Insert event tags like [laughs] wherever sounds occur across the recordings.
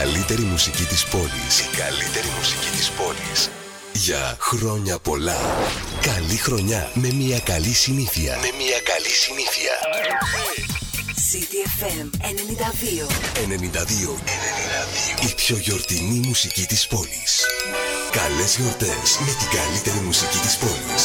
καλύτερη μουσική της πόλης. Η καλύτερη μουσική της πόλης. Για χρόνια πολλά. Καλή χρονιά με μια καλή συνήθεια. Με μια καλή συνήθεια. CDFM 92. 92. 92. Η πιο γιορτινή μουσική της πόλης. Καλές γιορτές με την καλύτερη μουσική της πόλης.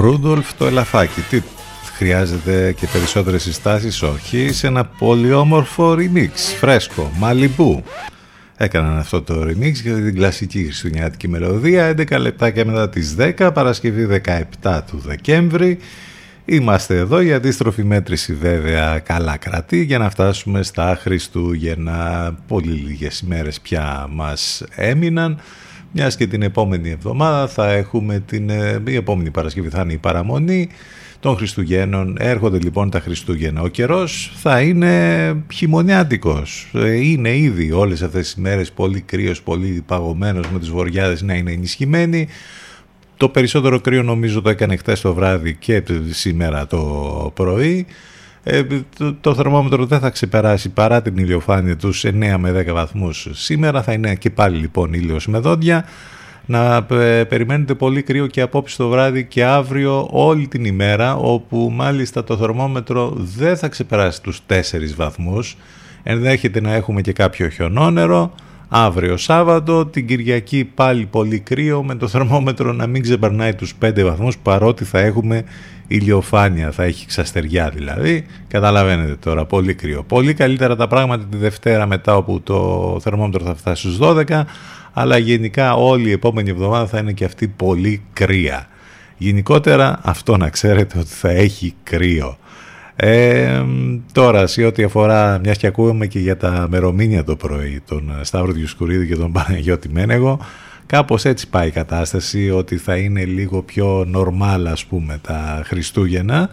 Ρούντολφ το ελαφάκι. Τι χρειάζεται και περισσότερες συστάσεις, όχι. Σε ένα πολύ όμορφο remix, φρέσκο, μαλιμπού. Έκαναν αυτό το remix για την κλασική χριστουγεννιάτικη μελωδία 11 λεπτάκια μετά τις 10, Παρασκευή 17 του Δεκέμβρη. Είμαστε εδώ, η αντίστροφη μέτρηση βέβαια καλά κρατεί για να φτάσουμε στα Χριστούγεννα. Πολύ λίγες ημέρες πια μας έμειναν. Μιας και την επόμενη εβδομάδα θα έχουμε την ε, η επόμενη Παρασκευή θα είναι η παραμονή των Χριστουγέννων. Έρχονται λοιπόν τα Χριστούγεννα. Ο καιρός θα είναι χειμωνιάτικος. Ε, είναι ήδη όλες αυτές τις μέρες πολύ κρύος, πολύ παγωμένος με τις βοριάδες να είναι ενισχυμένοι. το περισσότερο κρύο νομίζω το έκανε χτες το βράδυ και σήμερα το πρωί. Ε, το, το θερμόμετρο δεν θα ξεπεράσει παρά την ηλιοφάνεια τους 9 με 10 βαθμούς σήμερα. Θα είναι και πάλι λοιπόν ήλιος με δόντια. Να ε, περιμένετε πολύ κρύο και απόψε το βράδυ και αύριο όλη την ημέρα όπου μάλιστα το θερμόμετρο δεν θα ξεπεράσει τους 4 βαθμούς. Ενδέχεται να έχουμε και κάποιο χιονόνερο. Αύριο Σάββατο, την Κυριακή πάλι πολύ κρύο με το θερμόμετρο να μην ξεπερνάει τους 5 βαθμούς παρότι θα έχουμε ηλιοφάνεια, θα έχει ξαστεριά δηλαδή. Καταλαβαίνετε τώρα, πολύ κρύο. Πολύ καλύτερα τα πράγματα τη Δευτέρα μετά όπου το θερμόμετρο θα φτάσει στους 12 αλλά γενικά όλη η επόμενη εβδομάδα θα είναι και αυτή πολύ κρύα. Γενικότερα αυτό να ξέρετε ότι θα έχει κρύο. Ε, τώρα, σε ό,τι αφορά, μιας και ακούμε και για τα μερομήνια το πρωί, τον Σταύρο Διουσκουρίδη και τον Παναγιώτη Μένεγο, κάπως έτσι πάει η κατάσταση, ότι θα είναι λίγο πιο νορμάλ, ας πούμε, τα Χριστούγεννα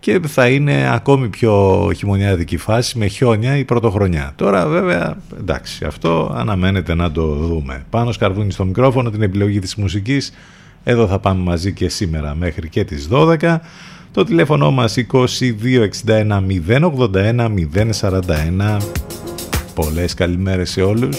και θα είναι ακόμη πιο χειμωνιάτικη φάση με χιόνια η πρωτοχρονιά. Τώρα βέβαια, εντάξει, αυτό αναμένεται να το δούμε. Πάνω σκαρδούνι στο μικρόφωνο, την επιλογή της μουσικής, εδώ θα πάμε μαζί και σήμερα μέχρι και τις 12. Το τηλέφωνο μας 2261 081 041. Πολλές καλημέρες σε όλους.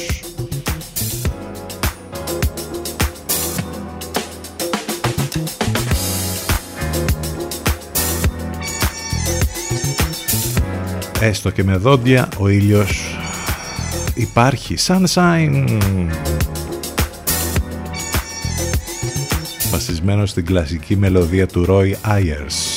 Έστω και με δόντια ο ήλιος υπάρχει. Sunshine. Βασισμένο στην κλασική μελωδία του Roy Ayers.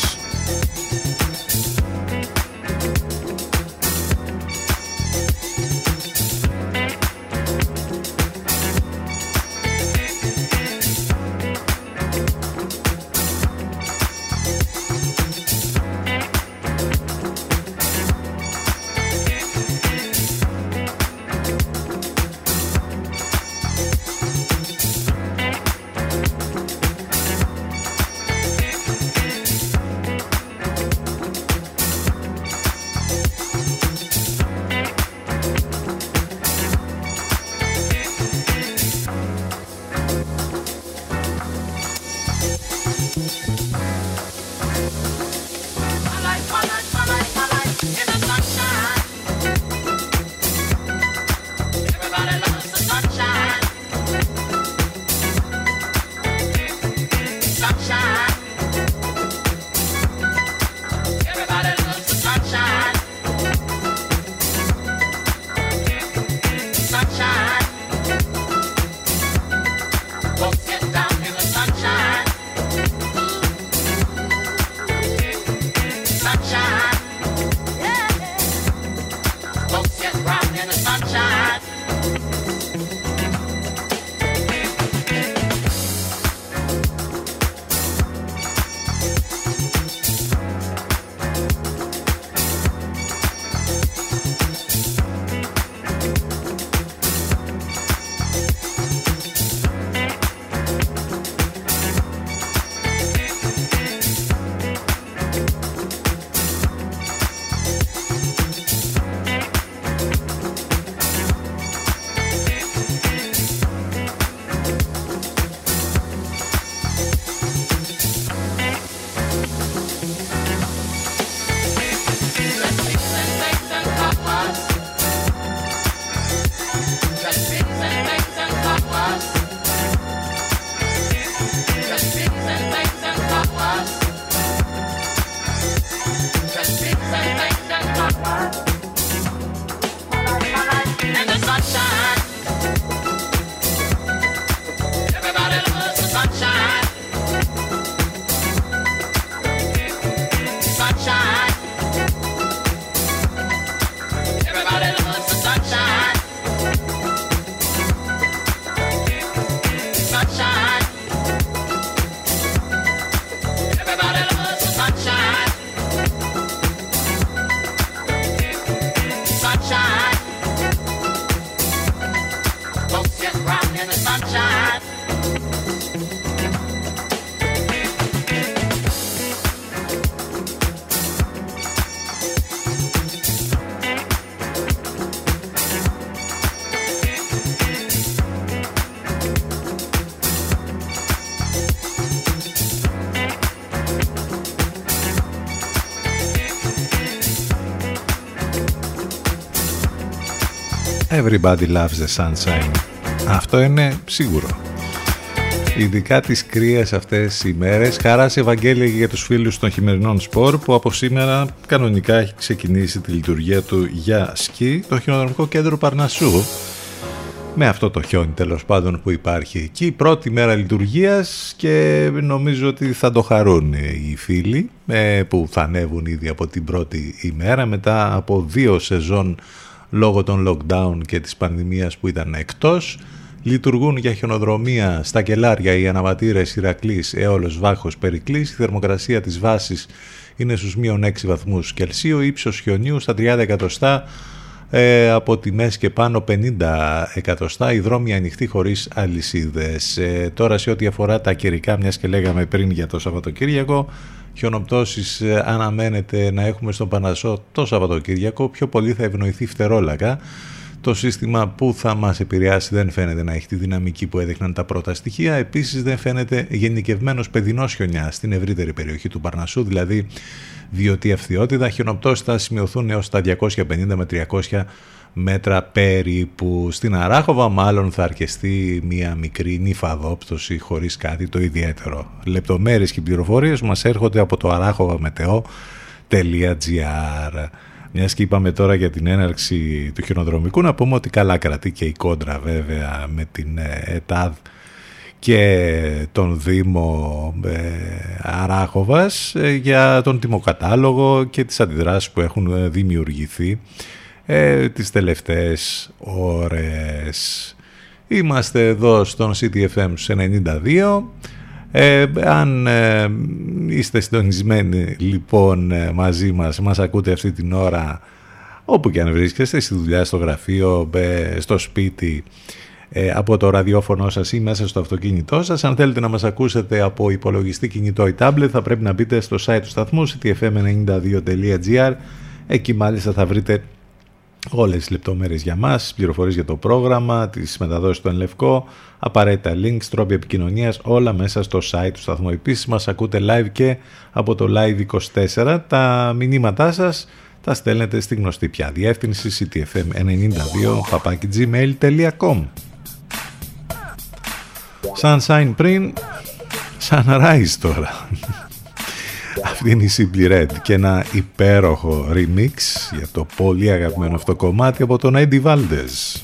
Everybody loves the sunshine. Αυτό είναι σίγουρο. Ειδικά τις κρύες αυτές οι μέρες. Χαρά σε Ευαγγέλια για τους φίλους των χειμερινών σπορ που από σήμερα κανονικά έχει ξεκινήσει τη λειτουργία του για σκι το χιονοδρομικό κέντρο Παρνασσού με αυτό το χιόνι τέλος πάντων που υπάρχει εκεί. Η πρώτη μέρα λειτουργίας και νομίζω ότι θα το χαρούν οι φίλοι ε, που θα ανέβουν ήδη από την πρώτη ημέρα μετά από δύο σεζόν λόγω των lockdown και της πανδημίας που ήταν εκτός. Λειτουργούν για χιονοδρομία στα κελάρια οι αναβατήρες Ηρακλής, Έολος, Βάχος, Περικλής. Η θερμοκρασία της βάσης είναι στους μείον 6 βαθμούς Κελσίου, ύψος χιονίου στα 30 εκατοστά ε, από τιμές και πάνω 50 εκατοστά, οι δρόμοι ανοιχτοί χωρίς αλυσίδες. Ε, τώρα σε ό,τι αφορά τα καιρικά, μιας και λέγαμε πριν για το Σαββατοκύριακο, χιονοπτώσεις ε, αναμένεται να έχουμε στον Πανασό το Σαββατοκύριακο, πιο πολύ θα ευνοηθεί φτερόλακα. Το σύστημα που θα μας επηρεάσει δεν φαίνεται να έχει τη δυναμική που έδειχναν τα πρώτα στοιχεία. Επίσης δεν φαίνεται γενικευμένος παιδινός χιονιάς στην ευρύτερη περιοχή του Παρνασσού, δηλαδή διότι ευθιότητα χιονοπτώσεις θα σημειωθούν έως τα 250 με 300 μέτρα περίπου. Στην Αράχοβα μάλλον θα αρκεστεί μια μικρή νυφαδόπτωση χωρίς κάτι το ιδιαίτερο. Λεπτομέρειες και πληροφορίες μας έρχονται από το arachova.gr μιας και είπαμε τώρα για την έναρξη του χιονοδρομικού, να πούμε ότι καλά κρατεί και η κόντρα βέβαια με την ε, ΕΤΑΔ και τον Δήμο ε, Αράχοβας ε, για τον τιμοκατάλογο και τις αντιδράσεις που έχουν δημιουργηθεί ε, τις τελευταίες ώρες. Είμαστε εδώ στον CTFM 92 ε, αν ε, είστε συντονισμένοι λοιπόν ε, μαζί μας, μας ακούτε αυτή την ώρα όπου και αν βρίσκεστε, στη δουλειά, στο γραφείο, στο σπίτι, από το ραδιόφωνο σας ή μέσα στο αυτοκίνητό σας. Αν θέλετε να μας ακούσετε από υπολογιστή κινητό ή tablet θα πρέπει να μπείτε στο site του σταθμού ctfm92.gr Εκεί μάλιστα θα βρείτε όλες τις λεπτομέρειες για μας, πληροφορίες για το πρόγραμμα, τις μεταδόσεις του Ενλευκό, απαραίτητα links, τρόποι επικοινωνίας, όλα μέσα στο site του σταθμού. Επίσης μας ακούτε live και από το Live24. Τα μηνύματά σας τα στέλνετε στη γνωστή πια διεύθυνση ctfm92 Sunshine πριν, sunrise τώρα. Αυτή είναι η Simply Red και ένα υπέροχο remix για το πολύ αγαπημένο αυτό κομμάτι από τον Eddie Valdez.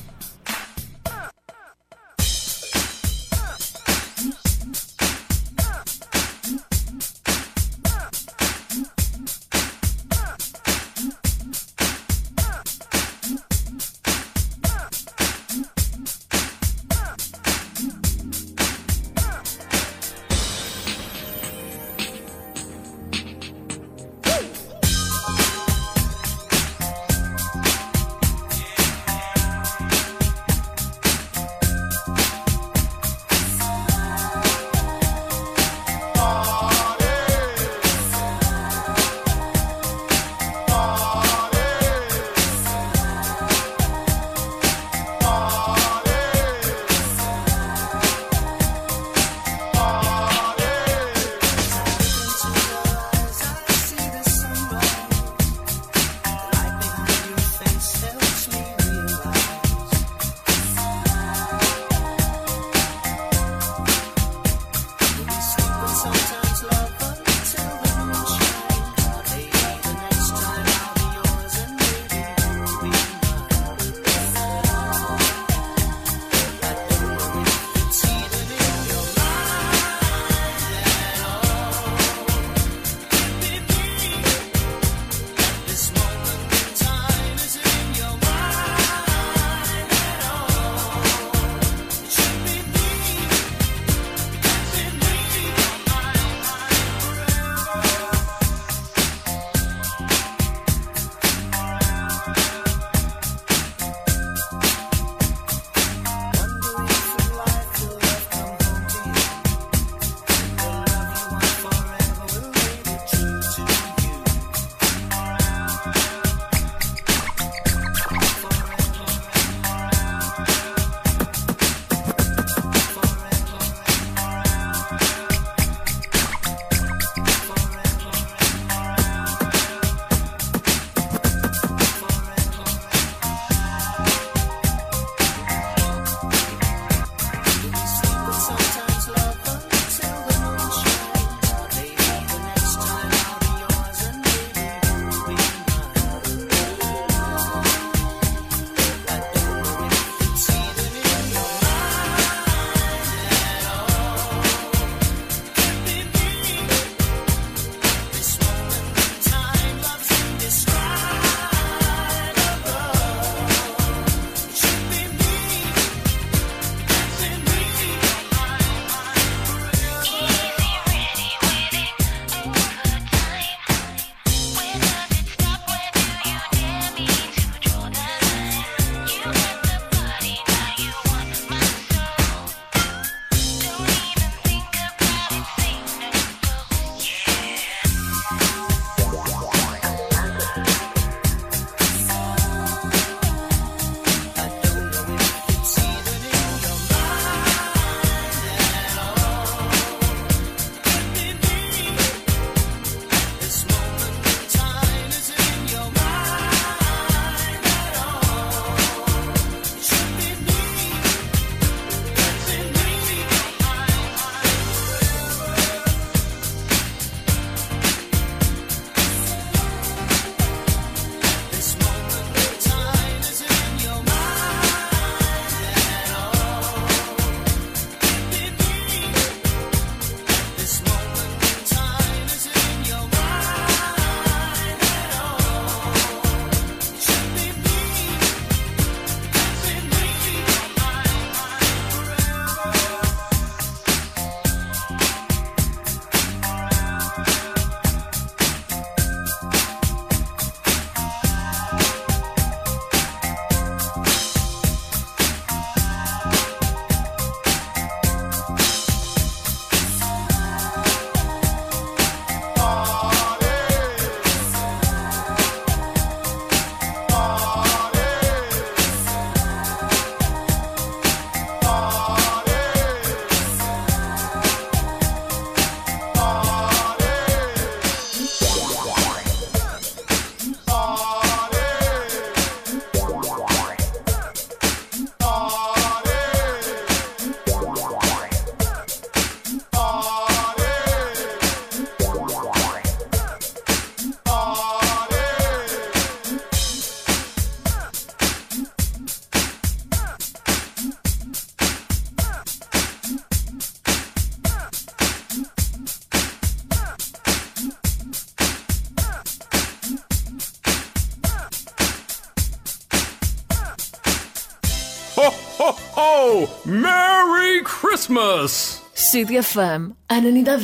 City FM 92.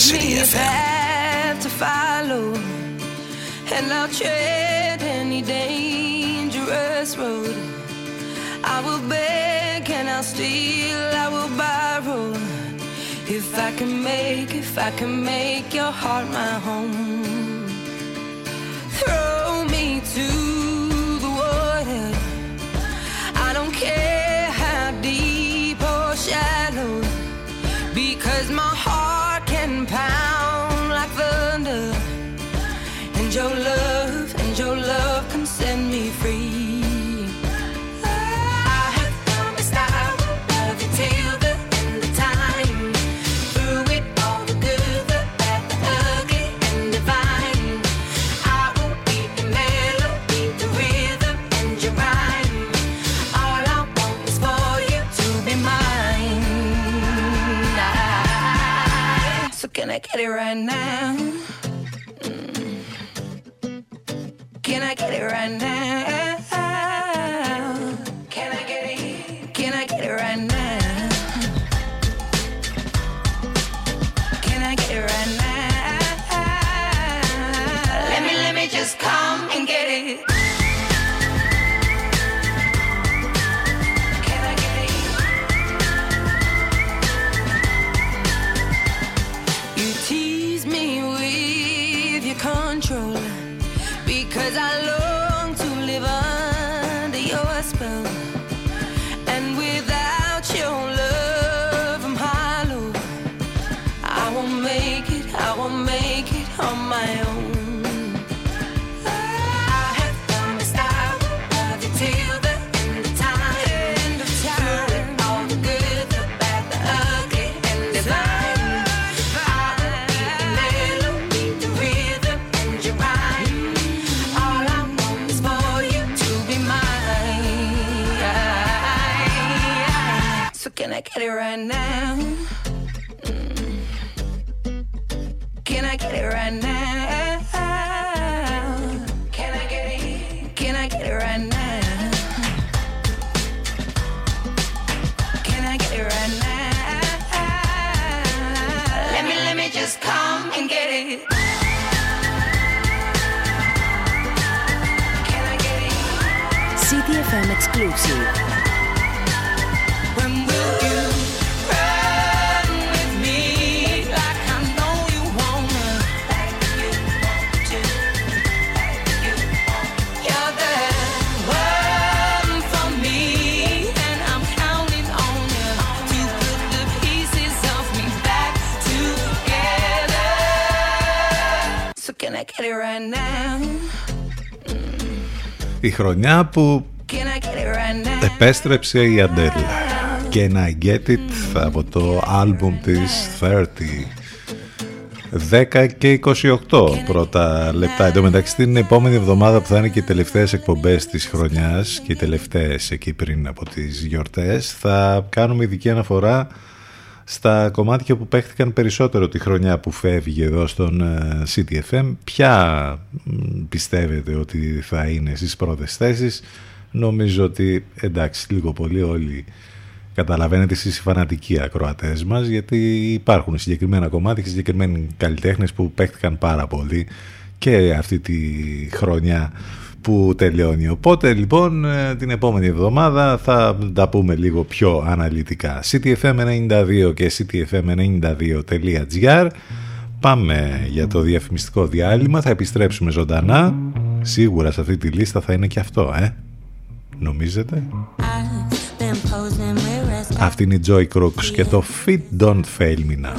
City me path to follow, and I'll tread any dangerous road. I will beg and I'll steal, I will borrow. If I can make, if I can make your heart my home. χρονιά που right επέστρεψε η Αντέλα και να Get It; Από το άλμπουμ της 30 10 και 28 πρώτα λεπτά. Εν τω μεταξύ την επόμενη εβδομάδα που θα είναι και οι τελευταίες εκπομπές της χρονιάς και οι τελευταίες εκεί πριν από τις γιορτές θα κάνουμε ειδική αναφορά στα κομμάτια που παίχτηκαν περισσότερο τη χρονιά που φεύγει εδώ στον ε, CTFM. Ποια πιστεύετε ότι θα είναι στις πρώτες θέσεις; Νομίζω ότι εντάξει λίγο πολύ όλοι καταλαβαίνετε εσείς οι φανατικοί ακροατές μας γιατί υπάρχουν συγκεκριμένα κομμάτια και συγκεκριμένοι καλλιτέχνες που παίχτηκαν πάρα πολύ και αυτή τη χρονιά που τελειώνει. Οπότε λοιπόν ε, την επόμενη εβδομάδα θα τα πούμε λίγο πιο αναλυτικά. CTFM92 και CTFM92.gr Πάμε για το διαφημιστικό διάλειμμα, θα επιστρέψουμε ζωντανά. Σίγουρα σε αυτή τη λίστα θα είναι και αυτό, ε. Νομίζετε; Αυτή είναι η Joy Crooks και το Fit Don't Fail Me Now.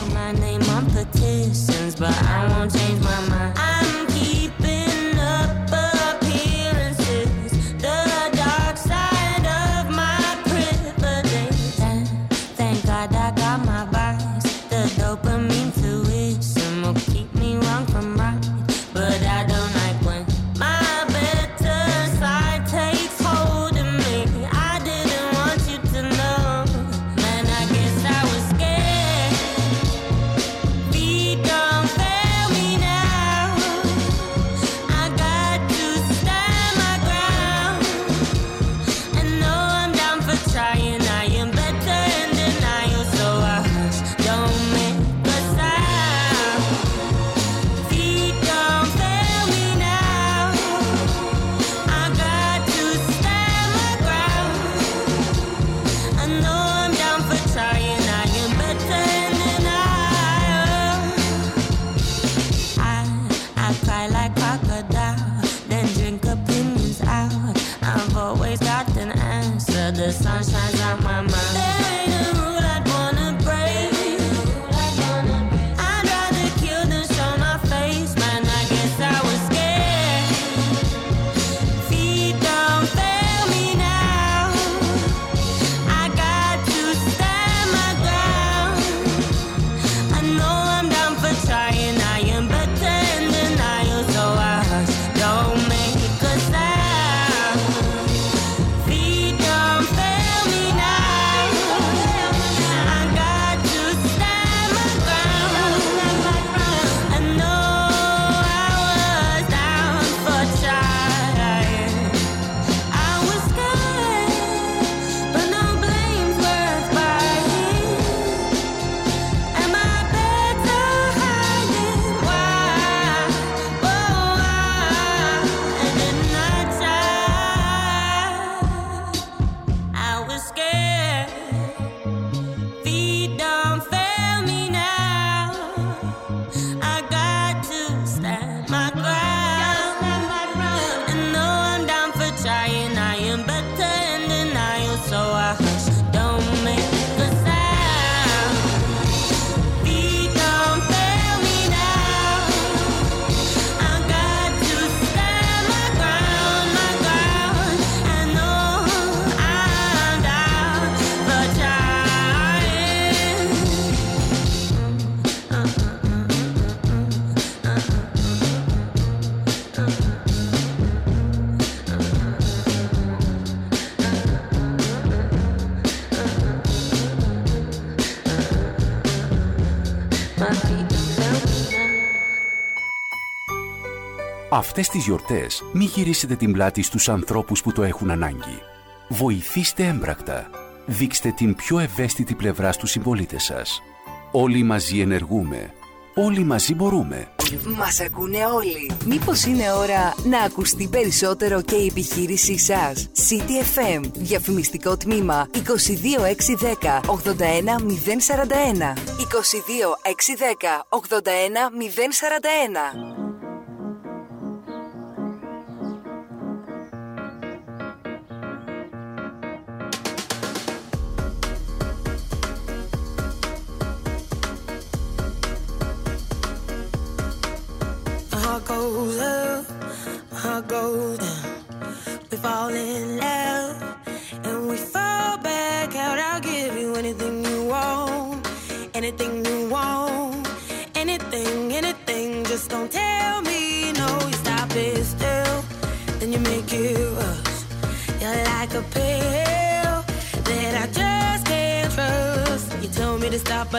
Αυτές τις γιορτές μη γυρίσετε την πλάτη στους ανθρώπους που το έχουν ανάγκη. Βοηθήστε έμπρακτα. Δείξτε την πιο ευαίσθητη πλευρά στους συμπολίτες σας. Όλοι μαζί ενεργούμε. Όλοι μαζί μπορούμε. Μας ακούνε όλοι. Μήπως είναι ώρα να ακουστεί περισσότερο και η επιχείρησή σας; CTFM. Διαφημιστικό τμήμα 22610 81041. 22610 81041. Goes up, heart goes down. We fall in love and we fall back out. I'll give you anything you want, anything you want, anything, anything. Just don't tell me no. You stop it still, then you make it rush. You're like a pill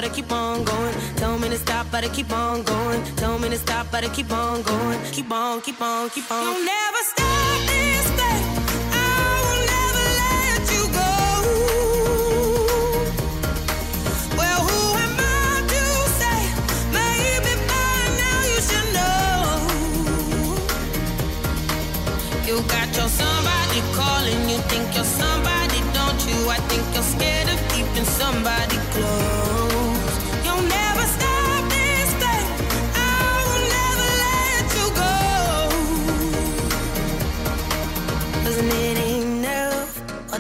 but I keep on going. Tell me to stop, but I keep on going. Tell me to stop, but I keep on going. Keep on, keep on, keep on. You'll never stop this thing. I will never let you go. Well, who am I to say? Maybe by now you should know. You got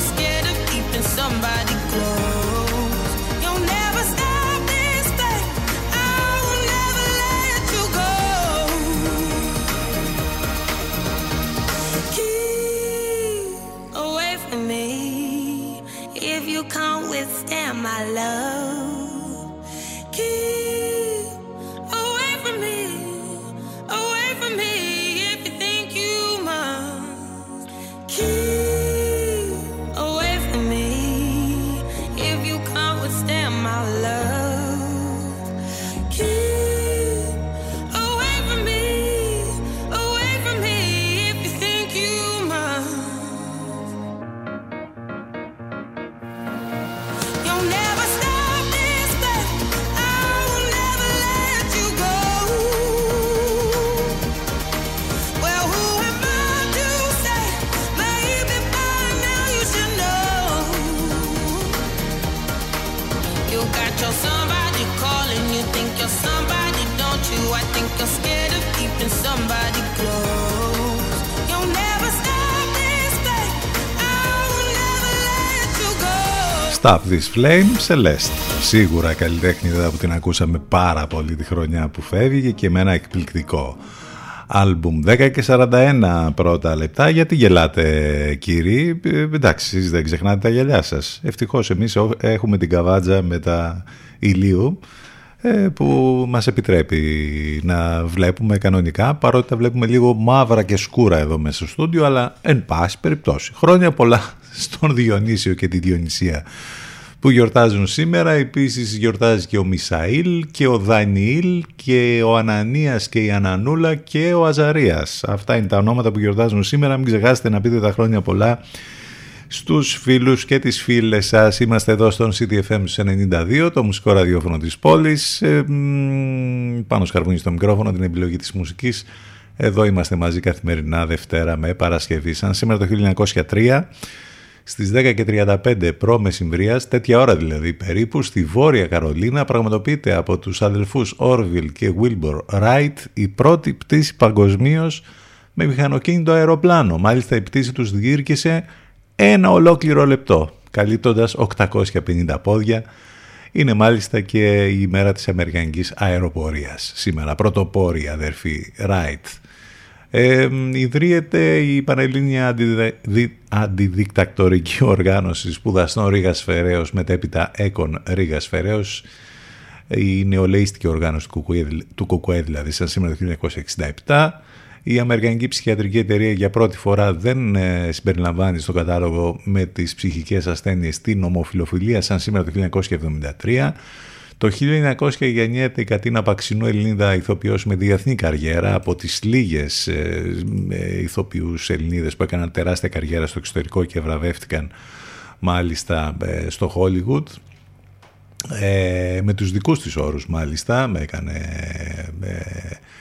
Scared of keeping somebody close. You'll never stop this thing. I will never let you go. Keep away from me if you can't withstand my love. Keep Stop This Flame, Celeste. Σίγουρα καλλιτέχνηδα που την ακούσαμε πάρα πολύ τη χρονιά που φεύγει και με ένα εκπληκτικό άλμπουμ. 10 και 41 πρώτα λεπτά γιατί γελάτε κύριοι; Ε, εντάξει εσείς δεν ξεχνάτε τα γυαλιά σας. Ευτυχώς εμείς έχουμε την καβάτζα με τα ηλίου ε, που μας επιτρέπει να βλέπουμε κανονικά παρότι τα βλέπουμε λίγο μαύρα και σκούρα εδώ μέσα στο στούντιο αλλά εν πάση περιπτώσει χρόνια πολλά στον Διονύσιο και τη Διονυσία που γιορτάζουν σήμερα. Επίσης γιορτάζει και ο Μισαήλ και ο Δανιήλ και ο Ανανίας και η Ανανούλα και ο Αζαρίας. Αυτά είναι τα ονόματα που γιορτάζουν σήμερα. Μην ξεχάσετε να πείτε τα χρόνια πολλά στους φίλους και τις φίλες σας. Είμαστε εδώ στον CTFM 92, το μουσικό ραδιόφωνο της πόλης. Ε, πάνω σκαρβούνι στο μικρόφωνο, την επιλογή της μουσικής. Εδώ είμαστε μαζί καθημερινά Δευτέρα με Παρασκευή. Σαν σήμερα το 1903 στις 10 και 35 προ μεσημβρίας, τέτοια ώρα δηλαδή περίπου, στη Βόρεια Καρολίνα πραγματοποιείται από τους αδελφούς Όρβιλ και Βίλμπορ Ράιτ η πρώτη πτήση παγκοσμίως με μηχανοκίνητο αεροπλάνο. Μάλιστα η πτήση τους διήρκησε ένα ολόκληρο λεπτό, καλύπτοντας 850 πόδια. Είναι μάλιστα και η ημέρα της Αμερικανικής αεροπορίας. Σήμερα πρωτοπόροι αδερφοί Ράιτ ε, ιδρύεται η Πανελλήνια Αντιδικτακτορική Οργάνωση Σπουδαστών Ρήγας Φεραίος μετέπειτα Έκον Ρήγας Φεραίος. Η νεολαίστικη οργάνωση του ΚΚΕ δηλαδή σαν σήμερα το 1967 η Αμερικανική Ψυχιατρική Εταιρεία για πρώτη φορά δεν ε, συμπεριλαμβάνει στο κατάλογο με τις ψυχικές ασθένειες την ομοφιλοφιλία σαν σήμερα το 1973 το 1900 γεννιέται η Κατίνα Παξινού Ελληνίδα ηθοποιός με διεθνή καριέρα από τις λίγες ε, ε, ηθοποιούς Ελληνίδες που έκαναν τεράστια καριέρα στο εξωτερικό και βραβεύτηκαν μάλιστα ε, στο Hollywood. Ε, με τους δικούς της όρους μάλιστα με έκανε ε,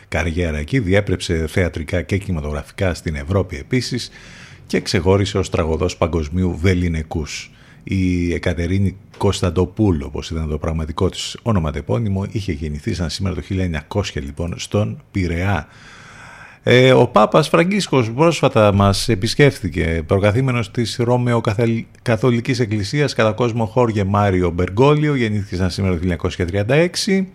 καριέρα εκεί. Διέπρεψε θεατρικά και κινηματογραφικά στην Ευρώπη επίσης και ξεχώρισε ως τραγωδός παγκοσμίου βεληνικούς η Εκατερίνη Κωνσταντοπούλου, όπως ήταν το πραγματικό της ονοματεπώνυμο, είχε γεννηθεί σαν σήμερα το 1900 λοιπόν στον Πειραιά. Ε, ο Πάπας Φραγκίσκος πρόσφατα μας επισκέφθηκε προκαθήμενος της Ρώμεο Καθολικής Εκκλησίας κατά κόσμο Χόργε Μάριο Μπεργκόλιο, γεννήθηκε σαν σήμερα το 1936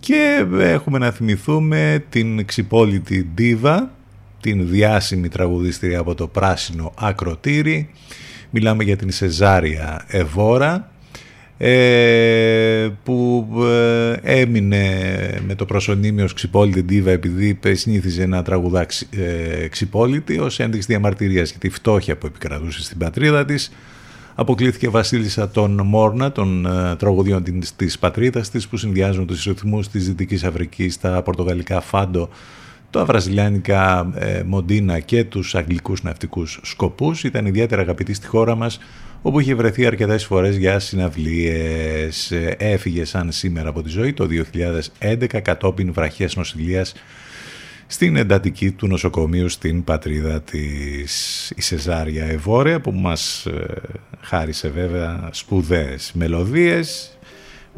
και έχουμε να θυμηθούμε την ξυπόλητη Ντίβα, την διάσημη τραγουδίστρια από το πράσινο ακροτήρι, Μιλάμε για την Σεζάρια Εβόρα ε, που ε, έμεινε με το προσωνύμιο Ξυπόλυτη Ντίβα επειδή συνήθιζε να τραγουδά ε, Ξυπόλυτη ως ένδειξη διαμαρτυρίας για τη φτώχεια που επικρατούσε στην πατρίδα της. Αποκλήθηκε βασίλισσα των Μόρνα, των ε, τραγουδιών της πατρίδας της που συνδυάζουν τους ρυθμούς της Δυτικής Αφρικής στα πορτογαλικά φάντο τα βραζιλιάνικα ε, μοντίνα και τους αγγλικούς ναυτικούς σκοπούς. Ήταν ιδιαίτερα αγαπητή στη χώρα μας, όπου είχε βρεθεί αρκετές φορές για συναυλίες. Ε, έφυγε σαν σήμερα από τη ζωή το 2011 κατόπιν βραχίας νοσηλείας στην εντατική του νοσοκομείου στην πατρίδα της η Σεζάρια Ευόρια που μας ε, χάρισε βέβαια σπουδαίες μελωδίες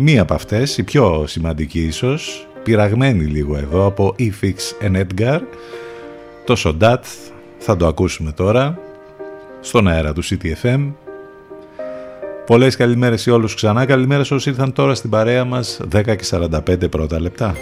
μία από αυτές, η πιο σημαντική ίσως πειραγμένη λίγο εδώ από Ifix and Edgar. Το Σοντάτ θα το ακούσουμε τώρα στον αέρα του CTFM Πολλές καλημέρες σε όλους ξανά. Καλημέρα σε όσοι ήρθαν τώρα στην παρέα μας 10 και 45 πρώτα λεπτά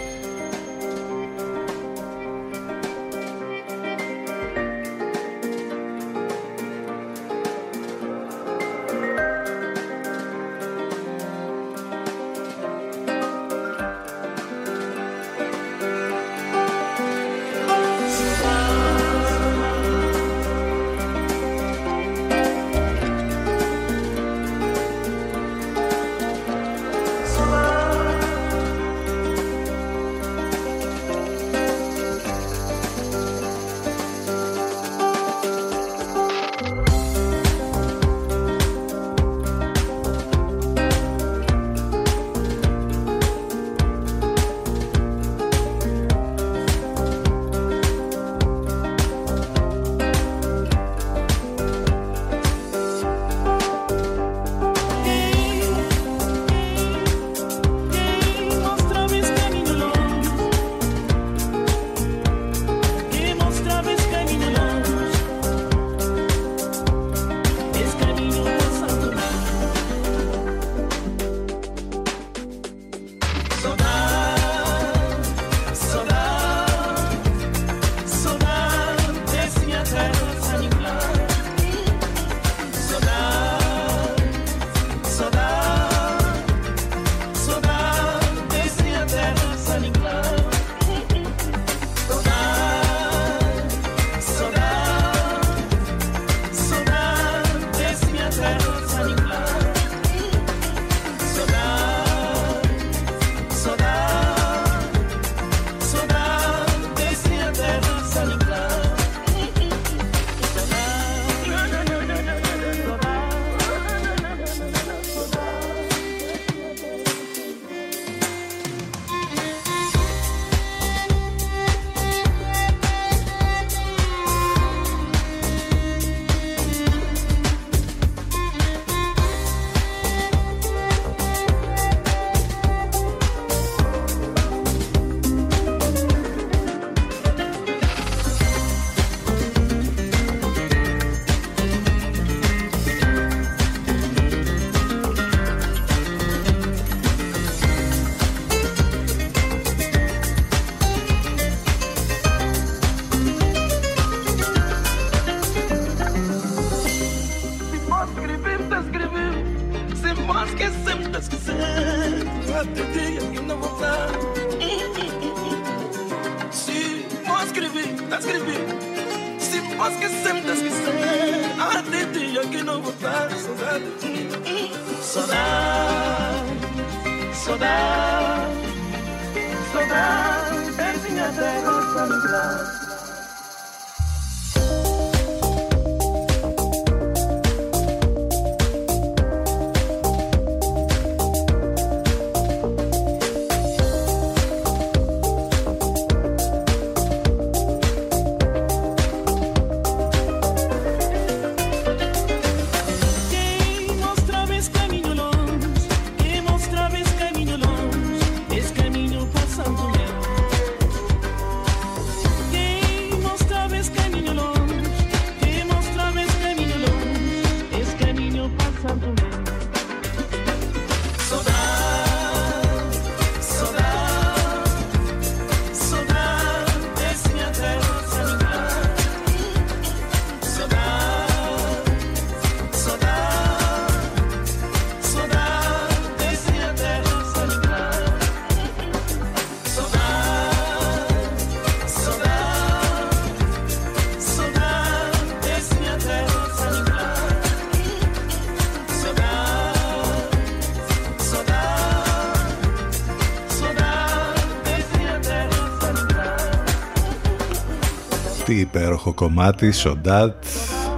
υπέροχο κομμάτι, Σοντάτ,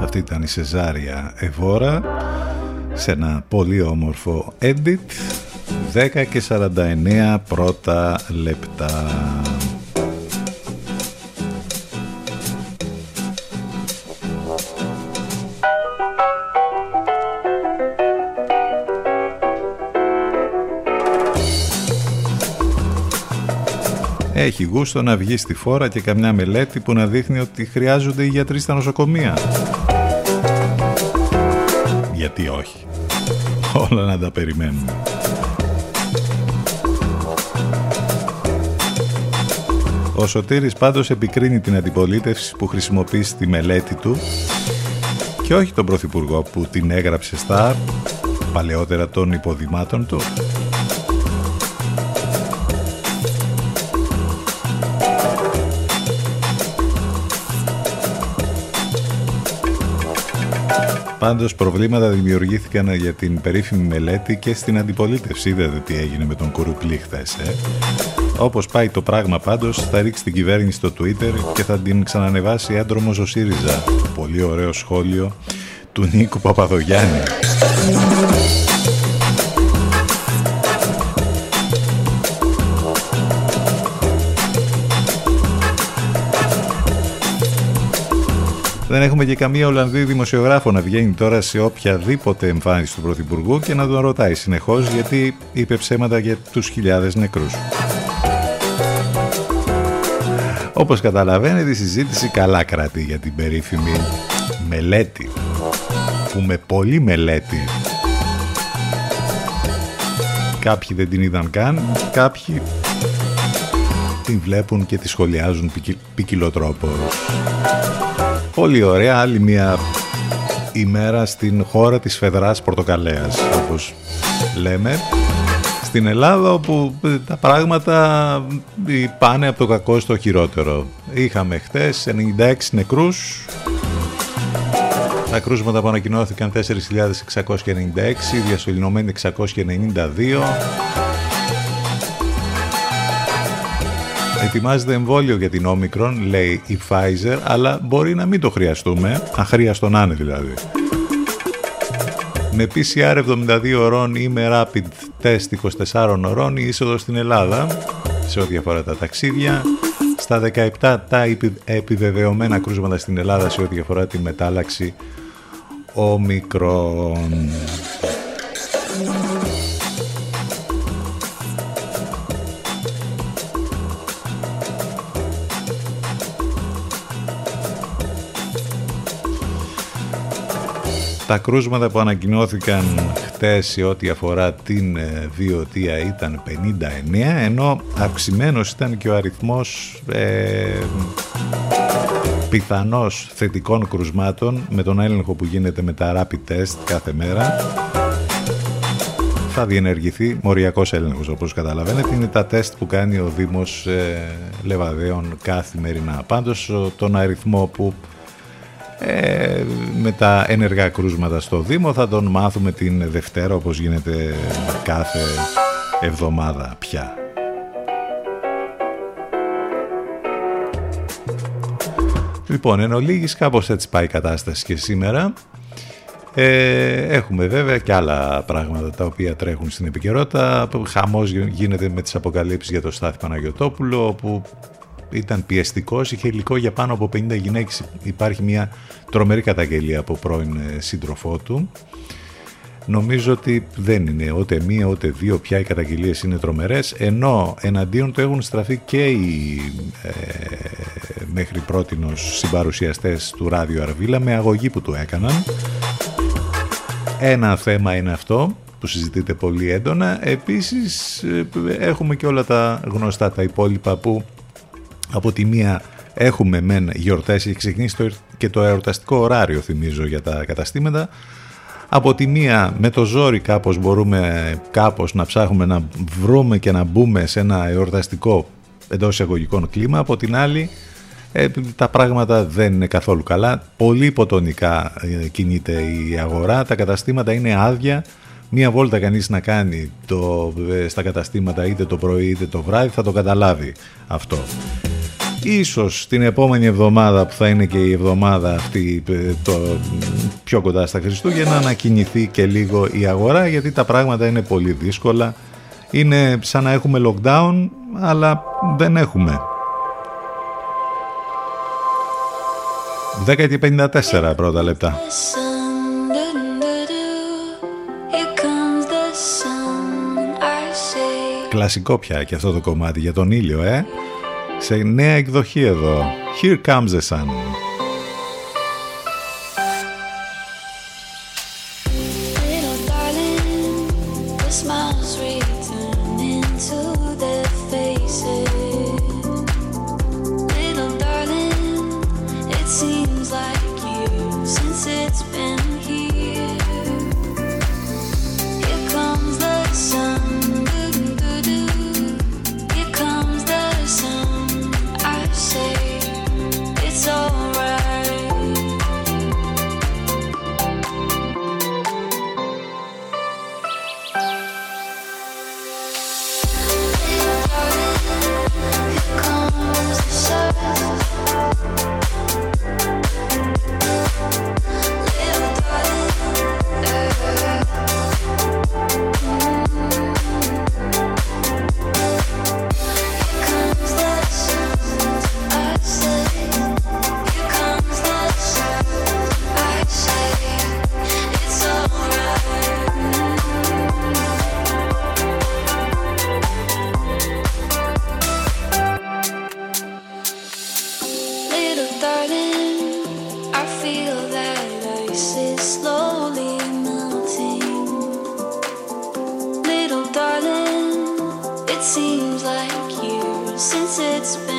αυτή ήταν η Σεζάρια Εβόρα, σε ένα πολύ όμορφο edit, 10 και 49 πρώτα λεπτά. Έχει γούστο να βγει στη φόρα και καμιά μελέτη που να δείχνει ότι χρειάζονται οι γιατροί στα νοσοκομεία. Γιατί όχι; Όλα να τα περιμένουμε. Ο Σωτήρης πάντως επικρίνει την αντιπολίτευση που χρησιμοποιεί τη μελέτη του και όχι τον Πρωθυπουργό που την έγραψε στα παλαιότερα των υποδημάτων του. Πάντως προβλήματα δημιουργήθηκαν για την περίφημη μελέτη και στην αντιπολίτευση. Είδατε τι έγινε με τον Κουρουπλή χθες, ε; Όπως πάει το πράγμα πάντως θα ρίξει την κυβέρνηση στο Twitter και θα την ξανανεβάσει έντρομος ο ΣΥΡΙΖΑ. Πολύ ωραίο σχόλιο του Νίκου Παπαδογιάννη. Δεν έχουμε και καμία Ολλανδή δημοσιογράφο να βγαίνει τώρα σε οποιαδήποτε εμφάνιση του Πρωθυπουργού και να τον ρωτάει συνεχώς γιατί είπε ψέματα για τους χιλιάδες νεκρούς. Όπως καταλαβαίνετε η συζήτηση καλά κρατεί για την περίφημη μελέτη που με πολύ μελέτη κάποιοι δεν την είδαν καν κάποιοι την βλέπουν και τη σχολιάζουν ποικιλοτρόπως. Πολύ ωραία, άλλη μια ημέρα στην χώρα της Φεδράς Πορτοκαλέας, όπως λέμε. Στην Ελλάδα όπου τα πράγματα πάνε από το κακό στο χειρότερο. Είχαμε χτες 96 νεκρούς, τα κρούσματα που ανακοινώθηκαν 4.696, διασωληνωμένοι 692, Ετοιμάζεται εμβόλιο για την Omicron, λέει η Pfizer, αλλά μπορεί να μην το χρειαστούμε, αχρίαστο να είναι δηλαδή. Με PCR 72 ώρων ή με rapid test 24 ώρων η είσοδος στην Ελλάδα, σε ό,τι αφορά τα ταξίδια. Στα 17 τα επιβεβαιωμένα κρούσματα στην Ελλάδα σε ό,τι αφορά τη μετάλλαξη Omicron. Τα κρούσματα που ανακοινώθηκαν χτες σε ό,τι αφορά την βιωτεία ε, ήταν 59 ενώ αυξημένος ήταν και ο αριθμός ε, πιθανώς θετικών κρουσμάτων με τον έλεγχο που γίνεται με τα rapid test κάθε μέρα. Θα διενεργηθεί μοριακός έλεγχος όπως καταλαβαίνετε. Είναι τα τεστ που κάνει ο Δήμος ε, Λεβαδέων καθημερινά. Πάντως τον αριθμό που ε, με τα ενεργά κρούσματα στο Δήμο θα τον μάθουμε την Δευτέρα όπως γίνεται κάθε εβδομάδα πια Λοιπόν, εν ολίγης κάπως έτσι πάει η κατάσταση και σήμερα ε, έχουμε βέβαια και άλλα πράγματα τα οποία τρέχουν στην επικαιρότητα. Χαμός γίνεται με τις αποκαλύψεις για το Στάθη Παναγιωτόπουλο όπου ήταν πιεστικός, είχε υλικό για πάνω από 50 γυναίκες. Υπάρχει μια τρομερή καταγγελία από πρώην ε, σύντροφό του. Νομίζω ότι δεν είναι ούτε μία ούτε δύο πια οι καταγγελίες είναι τρομερές ενώ εναντίον του έχουν στραφεί και οι ε, μέχρι πρότινος συμπαρουσιαστές του Ράδιο Αρβίλα με αγωγή που του έκαναν ένα θέμα είναι αυτό που συζητείται πολύ έντονα. Επίσης ε, έχουμε και όλα τα γνωστά τα υπόλοιπα που από τη μία έχουμε μεν γιορτές, έχει ξεκινήσει και το εορταστικό ωράριο θυμίζω για τα καταστήματα. Από τη μία με το ζόρι κάπως μπορούμε κάπως να ψάχνουμε να βρούμε και να μπούμε σε ένα εορταστικό εντός εισαγωγικών κλίμα. Από την άλλη ε, τα πράγματα δεν είναι καθόλου καλά. Πολύ υποτονικά ε, κινείται η αγορά, τα καταστήματα είναι άδεια. Μία βόλτα κανείς να κάνει το, ε, στα καταστήματα είτε το πρωί είτε το βράδυ θα το καταλάβει αυτό. Ίσως την επόμενη εβδομάδα που θα είναι και η εβδομάδα αυτή το, πιο κοντά στα Χριστούγεννα να κινηθεί και λίγο η αγορά γιατί τα πράγματα είναι πολύ δύσκολα. Είναι σαν να έχουμε lockdown αλλά δεν έχουμε. 10 και 54 πρώτα λεπτά. Κλασικό πια και αυτό το κομμάτι για τον ήλιο, ε. Σε νέα εκδοχή εδώ. Here comes the sun. since it's been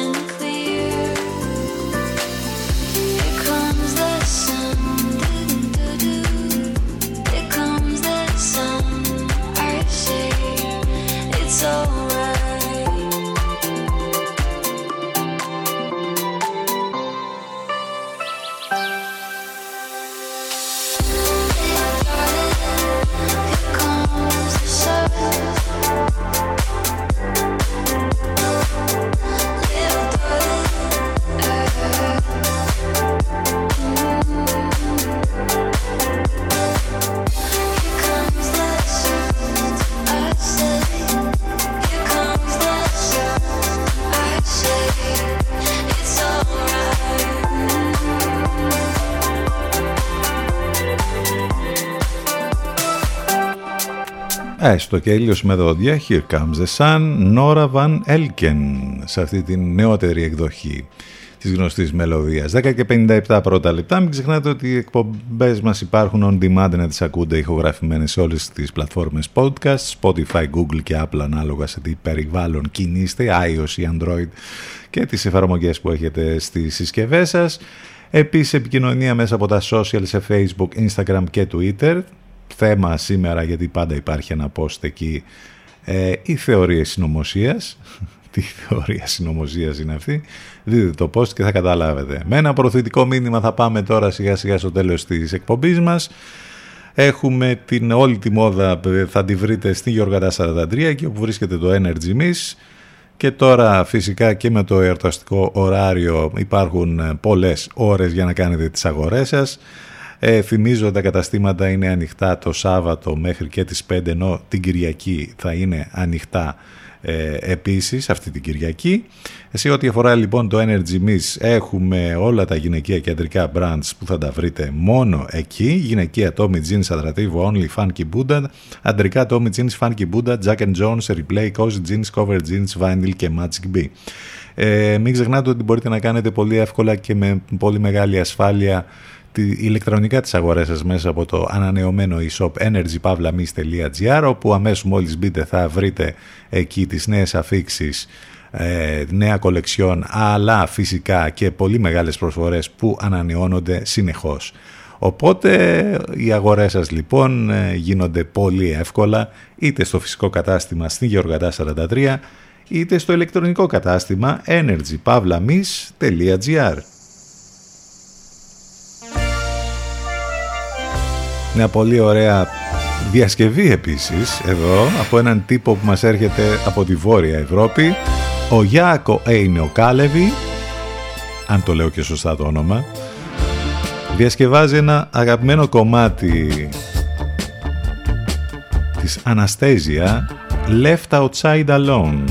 Έστω και ήλιος με δόντια, Here Comes the Sun, Nora Van Elken, σε αυτή την νεότερη εκδοχή της γνωστής μελωδίας. 10 και 57 πρώτα λεπτά. Μην ξεχνάτε ότι οι εκπομπές μας υπάρχουν on demand να τις ακούτε ηχογραφημένες σε όλες τις πλατφόρμες podcast, Spotify, Google και Apple ανάλογα σε τι περιβάλλον κινείστε, iOS ή Android και τις εφαρμογές που έχετε στις συσκευές σας. Επίσης επικοινωνία μέσα από τα social σε Facebook, Instagram και Twitter θέμα σήμερα γιατί πάντα υπάρχει ένα post εκεί ε, οι θεωρίες συνωμοσίας. [laughs] τι θεωρία συνωμοσίας είναι αυτή; Δείτε το post και θα καταλάβετε με ένα προθετικό μήνυμα θα πάμε τώρα σιγά σιγά στο τέλος της εκπομπής μας Έχουμε την όλη τη μόδα, θα τη βρείτε στη Γιώργα 43 και όπου βρίσκεται το Energy Miss. Και τώρα φυσικά και με το εορταστικό ωράριο υπάρχουν πολλές ώρες για να κάνετε τις αγορές σας. Ε, θυμίζω ότι τα καταστήματα είναι ανοιχτά το Σάββατο μέχρι και τις 5 ενώ την Κυριακή θα είναι ανοιχτά ε, επίσης αυτή την Κυριακή. Σε ό,τι αφορά λοιπόν το Energy Miss έχουμε όλα τα γυναικεία κεντρικά brands που θα τα βρείτε μόνο εκεί. Γυναικεία Tommy Jeans Adrattivo Only Funky Buddha, αντρικά Tommy Jeans Funky Buddha, Jack and Jones, Replay, Cozy Jeans, Cover Jeans, Vinyl και Magic B. Ε, μην ξεχνάτε ότι μπορείτε να κάνετε πολύ εύκολα και με πολύ μεγάλη ασφάλεια τη ηλεκτρονικά τις αγορές σας μέσα από το ανανεωμένο e-shop energypavlamis.gr όπου αμέσως μόλις μπείτε θα βρείτε εκεί τις νέες αφήξεις ε, νέα κολεξιόν αλλά φυσικά και πολύ μεγάλες προσφορές που ανανεώνονται συνεχώς. Οπότε οι αγορές σας λοιπόν ε, γίνονται πολύ εύκολα είτε στο φυσικό κατάστημα στην Γεωργατά 43 είτε στο ηλεκτρονικό κατάστημα energypavlamis.gr Μια πολύ ωραία διασκευή επίσης εδώ από έναν τύπο που μας έρχεται από τη Βόρεια Ευρώπη. Ο Γιάκο Έινο Κάλεβι αν το λέω και σωστά το όνομα διασκευάζει ένα αγαπημένο κομμάτι της Αναστέζια Left Outside Alone.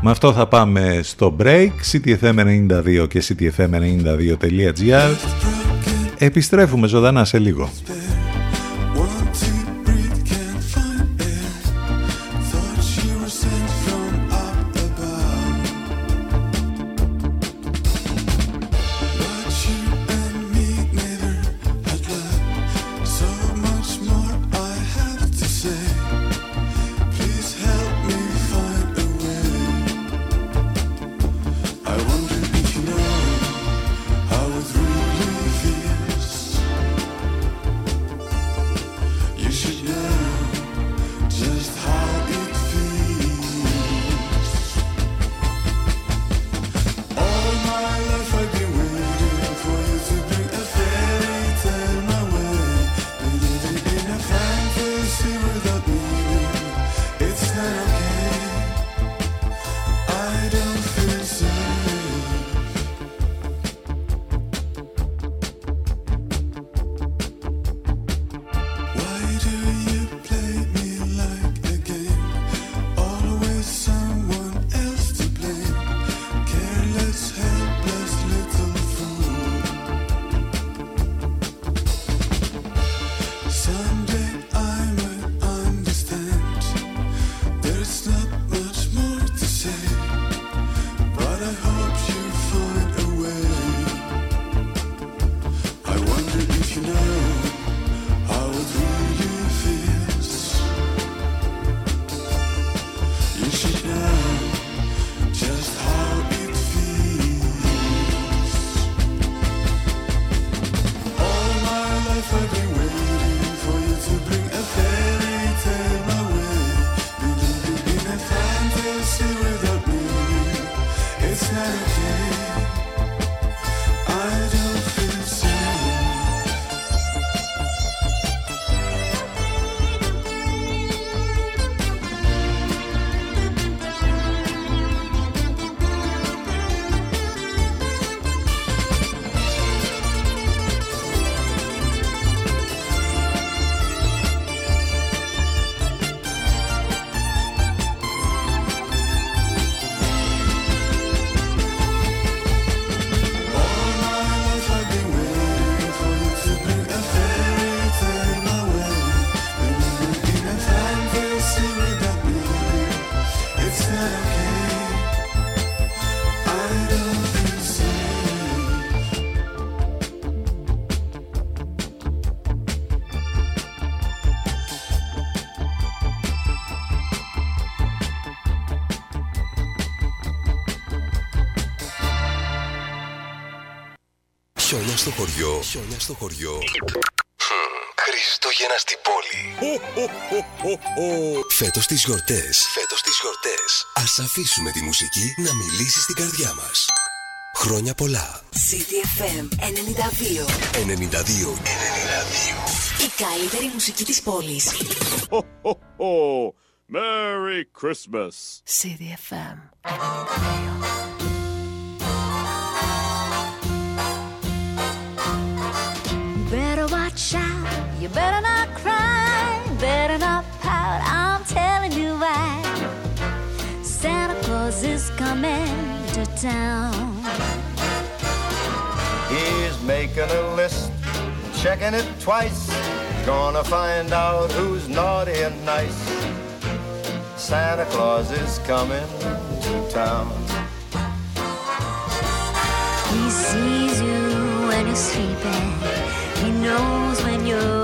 Με αυτό θα πάμε στο break ctfm92 και ctfm92.gr Επιστρέφουμε ζωντανά σε λίγο. Χιόνια στο χωριό. Χιόνια στο χωριό. Χριστούγεννα στην πόλη. Φέτος τις γιορτές. Φέτος τις γιορτές. Α αφήσουμε τη μουσική να μιλήσει στην καρδιά μας. Χρόνια πολλά. CDFM 92. 92. 92. Η καλύτερη μουσική της πόλης. Merry Christmas. CDFM 92. Coming to town. He's making a list, checking it twice. Gonna find out who's naughty and nice. Santa Claus is coming to town. He sees you when you're sleeping. He knows when you're.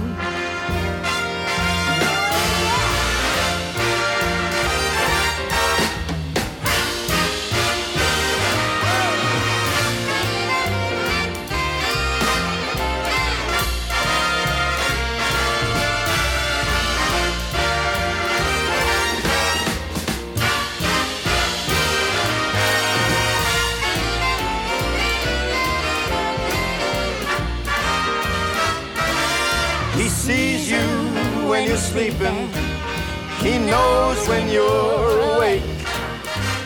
You're sleeping. He knows when you're awake.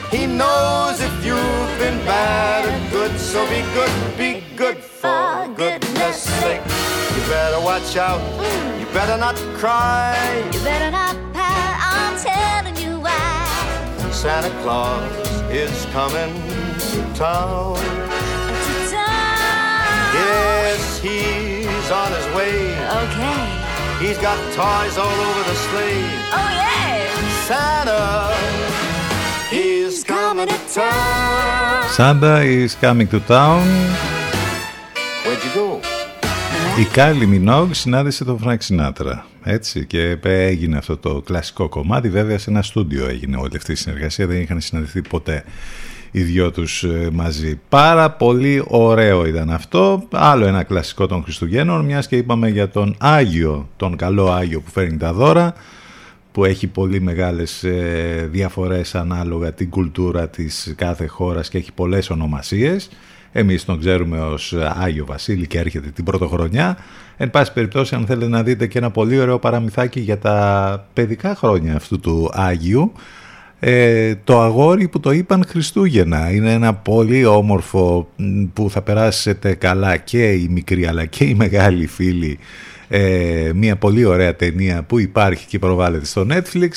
He knows if you've been bad or good. So be good, be good for goodness sake. You better watch out. You better not cry. You better not pout. I'm telling you why. Santa Claus is coming to town. To town. Yes, he's on his way. Okay. He's got toys all over the sleigh. Oh yeah. Santa, he's coming to town. Santa is coming to town. Where'd you go? Η Κάιλι Μινόγκ συνάντησε τον Φρανκ Σινάτρα. Έτσι και έγινε αυτό το κλασικό κομμάτι. Βέβαια σε ένα στούντιο έγινε όλη αυτή η συνεργασία. Δεν είχαν συναντηθεί ποτέ οι δυο τους ε, μαζί. Πάρα πολύ ωραίο ήταν αυτό. Άλλο ένα κλασικό των Χριστουγέννων. Μιας και είπαμε για τον Άγιο, τον καλό Άγιο που φέρνει τα δώρα που έχει πολύ μεγάλες ε, διαφορές ανάλογα την κουλτούρα της κάθε χώρας και έχει πολλές ονομασίες. Εμείς τον ξέρουμε ως Άγιο Βασίλη και έρχεται την πρωτοχρονιά. Εν πάση περιπτώσει αν θέλετε να δείτε και ένα πολύ ωραίο παραμυθάκι για τα παιδικά χρόνια αυτού του Άγιου ε, το αγόρι που το είπαν Χριστούγεννα. Είναι ένα πολύ όμορφο μ, που θα περάσετε καλά και οι μικροί αλλά και οι μεγάλοι φίλοι. Ε, μια πολύ ωραία ταινία που υπάρχει και προβάλλεται στο Netflix.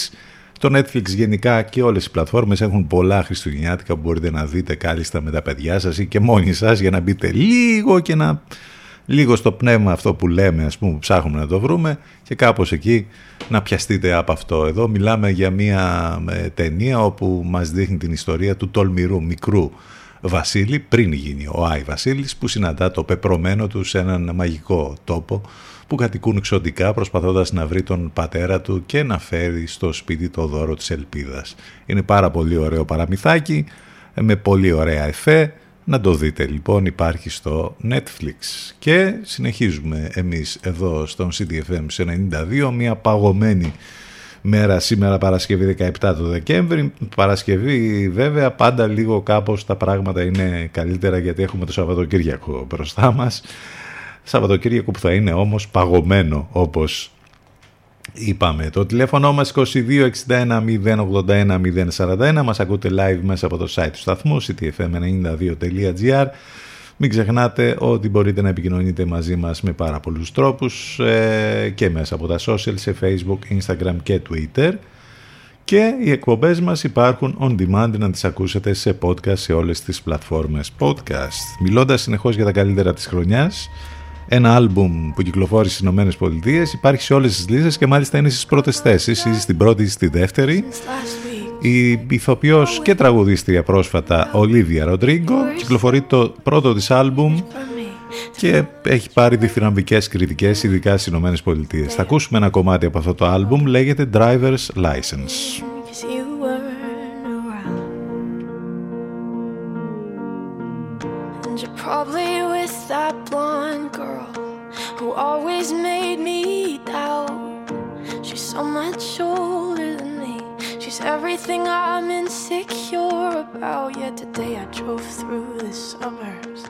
Το Netflix γενικά και όλες οι πλατφόρμες έχουν πολλά χριστουγεννιάτικα που μπορείτε να δείτε κάλλιστα με τα παιδιά σας ή και μόνοι σας για να μπείτε λίγο και να λίγο στο πνεύμα αυτό που λέμε ας πούμε που ψάχνουμε να το βρούμε και κάπως εκεί να πιαστείτε από αυτό. Εδώ μιλάμε για μια ε, ταινία όπου μας δείχνει την ιστορία του τολμηρού μικρού Βασίλη πριν γίνει ο Άι Βασίλης που συναντά το πεπρωμένο του σε έναν μαγικό τόπο που κατοικούν εξωτικά προσπαθώντας να βρει τον πατέρα του και να φέρει στο σπίτι το δώρο της ελπίδας. Είναι πάρα πολύ ωραίο παραμυθάκι με πολύ ωραία εφέ να το δείτε λοιπόν, υπάρχει στο Netflix. Και συνεχίζουμε εμείς εδώ στον CDFM σε 92, μια παγωμένη μέρα σήμερα Παρασκευή 17 του Δεκέμβρη. Παρασκευή βέβαια πάντα λίγο κάπως τα πράγματα είναι καλύτερα γιατί έχουμε το Σαββατοκύριακο μπροστά μας. Σαββατοκύριακο που θα είναι όμως παγωμένο όπως είπαμε. Το τηλέφωνο μας 2261 081 041 μας ακούτε live μέσα από το site του σταθμού ctfm92.gr μην ξεχνάτε ότι μπορείτε να επικοινωνείτε μαζί μας με πάρα πολλούς τρόπους ε, και μέσα από τα social σε facebook, instagram και twitter και οι εκπομπές μας υπάρχουν on demand να τις ακούσετε σε podcast σε όλες τις πλατφόρμες podcast. Μιλώντας συνεχώς για τα καλύτερα της χρονιάς, ένα άλμπουμ που κυκλοφόρησε στις Ηνωμένες Πολιτείες υπάρχει σε όλες τις λίστες και μάλιστα είναι στις πρώτες θέσεις ή στην πρώτη ή στη δεύτερη Η ηθοποιός και τραγουδίστρια πρόσφατα Ολίβια Ροντρίγκο κυκλοφορεί το πρώτο της άλμπουμ και έχει πάρει διθυραμβικές κριτικές ειδικά στις Ηνωμένες Πολιτείες. Θα ακούσουμε ένα κομμάτι από αυτό το άλμπουμ λέγεται Driver's License. That blonde girl who always made me doubt. She's so much older than me. She's everything I'm insecure about. Yet today I drove through the suburbs.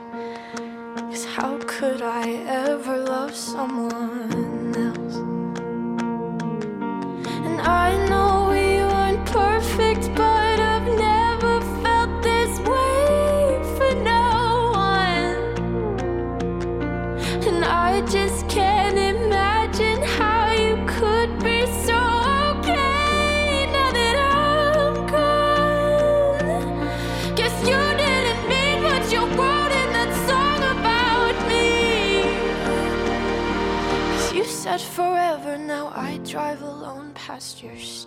Cause how could I ever love someone else? And I know we weren't perfect, but forever, now I drive alone past your street.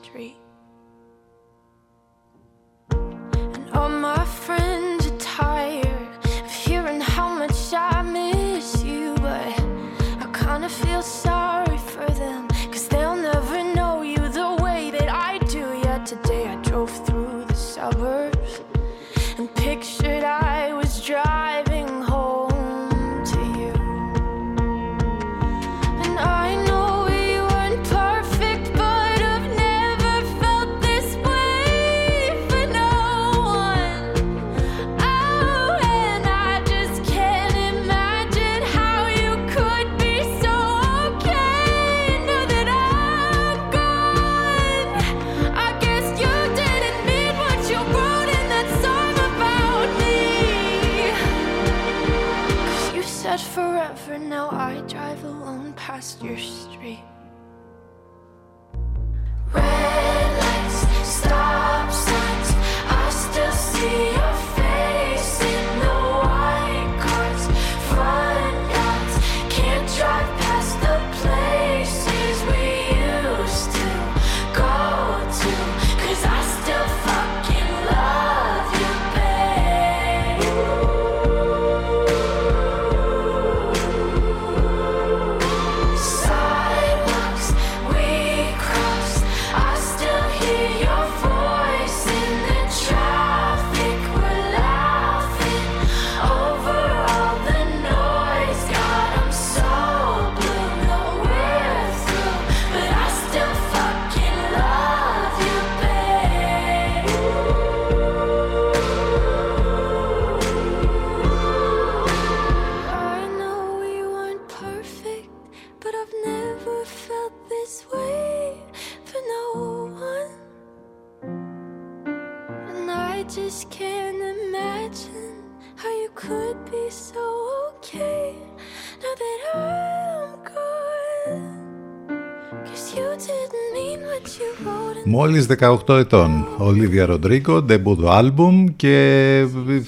18 ετών, Ολίβια Ροντρίγκο, ντεμπούτο άλμπουμ και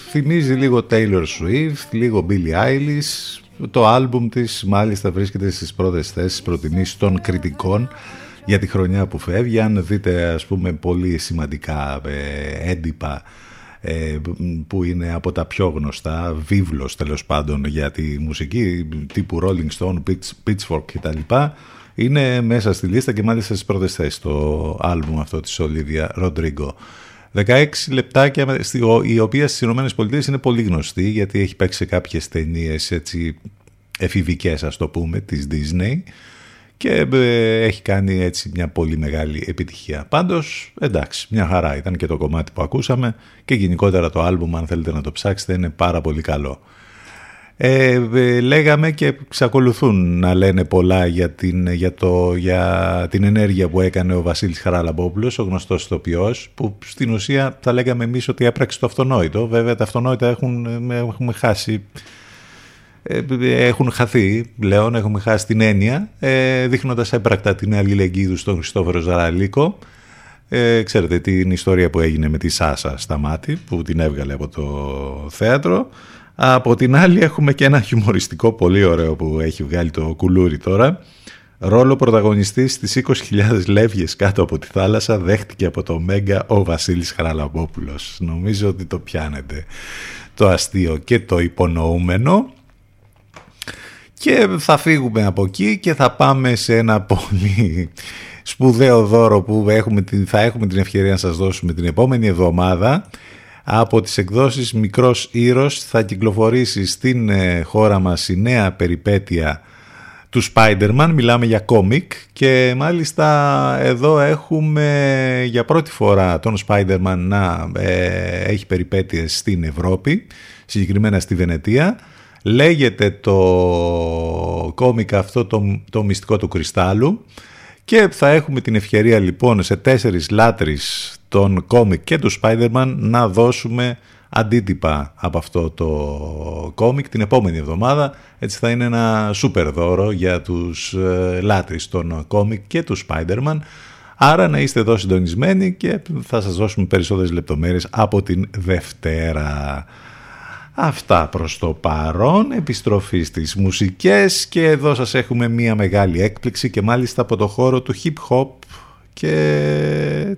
θυμίζει λίγο Taylor Swift, λίγο Billie Eilish. Το άλμπουμ της μάλιστα βρίσκεται στις πρώτες θέσεις προτιμήσεις των κριτικών για τη χρονιά που φεύγει. Αν δείτε ας πούμε πολύ σημαντικά ε, έντυπα ε, που είναι από τα πιο γνωστά, βίβλος τέλος πάντων για τη μουσική τύπου Rolling Stone, Pitch, Pitchfork κτλ. Είναι μέσα στη λίστα και μάλιστα στις πρώτες θέσεις το άλμπουμ αυτό της Olivia Rodrigo. 16 λεπτάκια, η οποία στις Ηνωμένες Πολιτείες είναι πολύ γνωστή γιατί έχει παίξει σε κάποιες ταινίες έτσι εφηβικές ας το πούμε της Disney και ε, έχει κάνει έτσι μια πολύ μεγάλη επιτυχία. Πάντως εντάξει μια χαρά ήταν και το κομμάτι που ακούσαμε και γενικότερα το άλμπουμ αν θέλετε να το ψάξετε είναι πάρα πολύ καλό. Ε, ε, λέγαμε και ξακολουθούν να λένε πολλά για την, για, το, για την ενέργεια που έκανε ο Βασίλης Χαραλαμπόπουλος, ο γνωστός ηθοποιός, που στην ουσία θα λέγαμε εμείς ότι έπραξε το αυτονόητο. Βέβαια τα αυτονόητα έχουν, έχουμε χάσει ε, έχουν χαθεί πλέον, έχουμε χάσει την έννοια, ε, δείχνοντας έμπρακτα την αλληλεγγύη τους στον Χριστόφορο Ζαραλίκο. Ε, ξέρετε την ιστορία που έγινε με τη Σάσα στα μάτι, που την έβγαλε από το θέατρο. Από την άλλη έχουμε και ένα χιουμοριστικό πολύ ωραίο που έχει βγάλει το κουλούρι τώρα, Ρόλο πρωταγωνιστής στις 20.000 λεύγες κάτω από τη θάλασσα δέχτηκε από το Μέγκα ο Βασίλης Χαραλαμπόπουλος. Νομίζω ότι το πιάνετε το αστείο και το υπονοούμενο. Και θα φύγουμε από εκεί και θα πάμε σε ένα πολύ σπουδαίο δώρο που έχουμε, θα έχουμε την ευκαιρία να σας δώσουμε την επόμενη εβδομάδα από τις εκδόσεις Μικρός Ήρος θα κυκλοφορήσει στην ε, χώρα μας η νέα περιπέτεια του Spider-Man, μιλάμε για κόμικ και μάλιστα εδώ έχουμε για πρώτη φορά τον Spider-Man να ε, έχει περιπέτειες στην Ευρώπη, συγκεκριμένα στη Βενετία. Λέγεται το κόμικ αυτό το, το μυστικό του κρυστάλλου και θα έχουμε την ευκαιρία λοιπόν σε τέσσερις λάτρεις των κόμικ και του Spider-Man να δώσουμε αντίτυπα από αυτό το κόμικ την επόμενη εβδομάδα. Έτσι θα είναι ένα σούπερ δώρο για τους ε, λάτρεις των κόμικ και του Spider-Man. Άρα να είστε εδώ συντονισμένοι και θα σας δώσουμε περισσότερες λεπτομέρειες από την Δευτέρα. Αυτά προς το παρόν, επιστροφή στις μουσικές και εδώ σας έχουμε μία μεγάλη έκπληξη και μάλιστα από το χώρο του hip hop και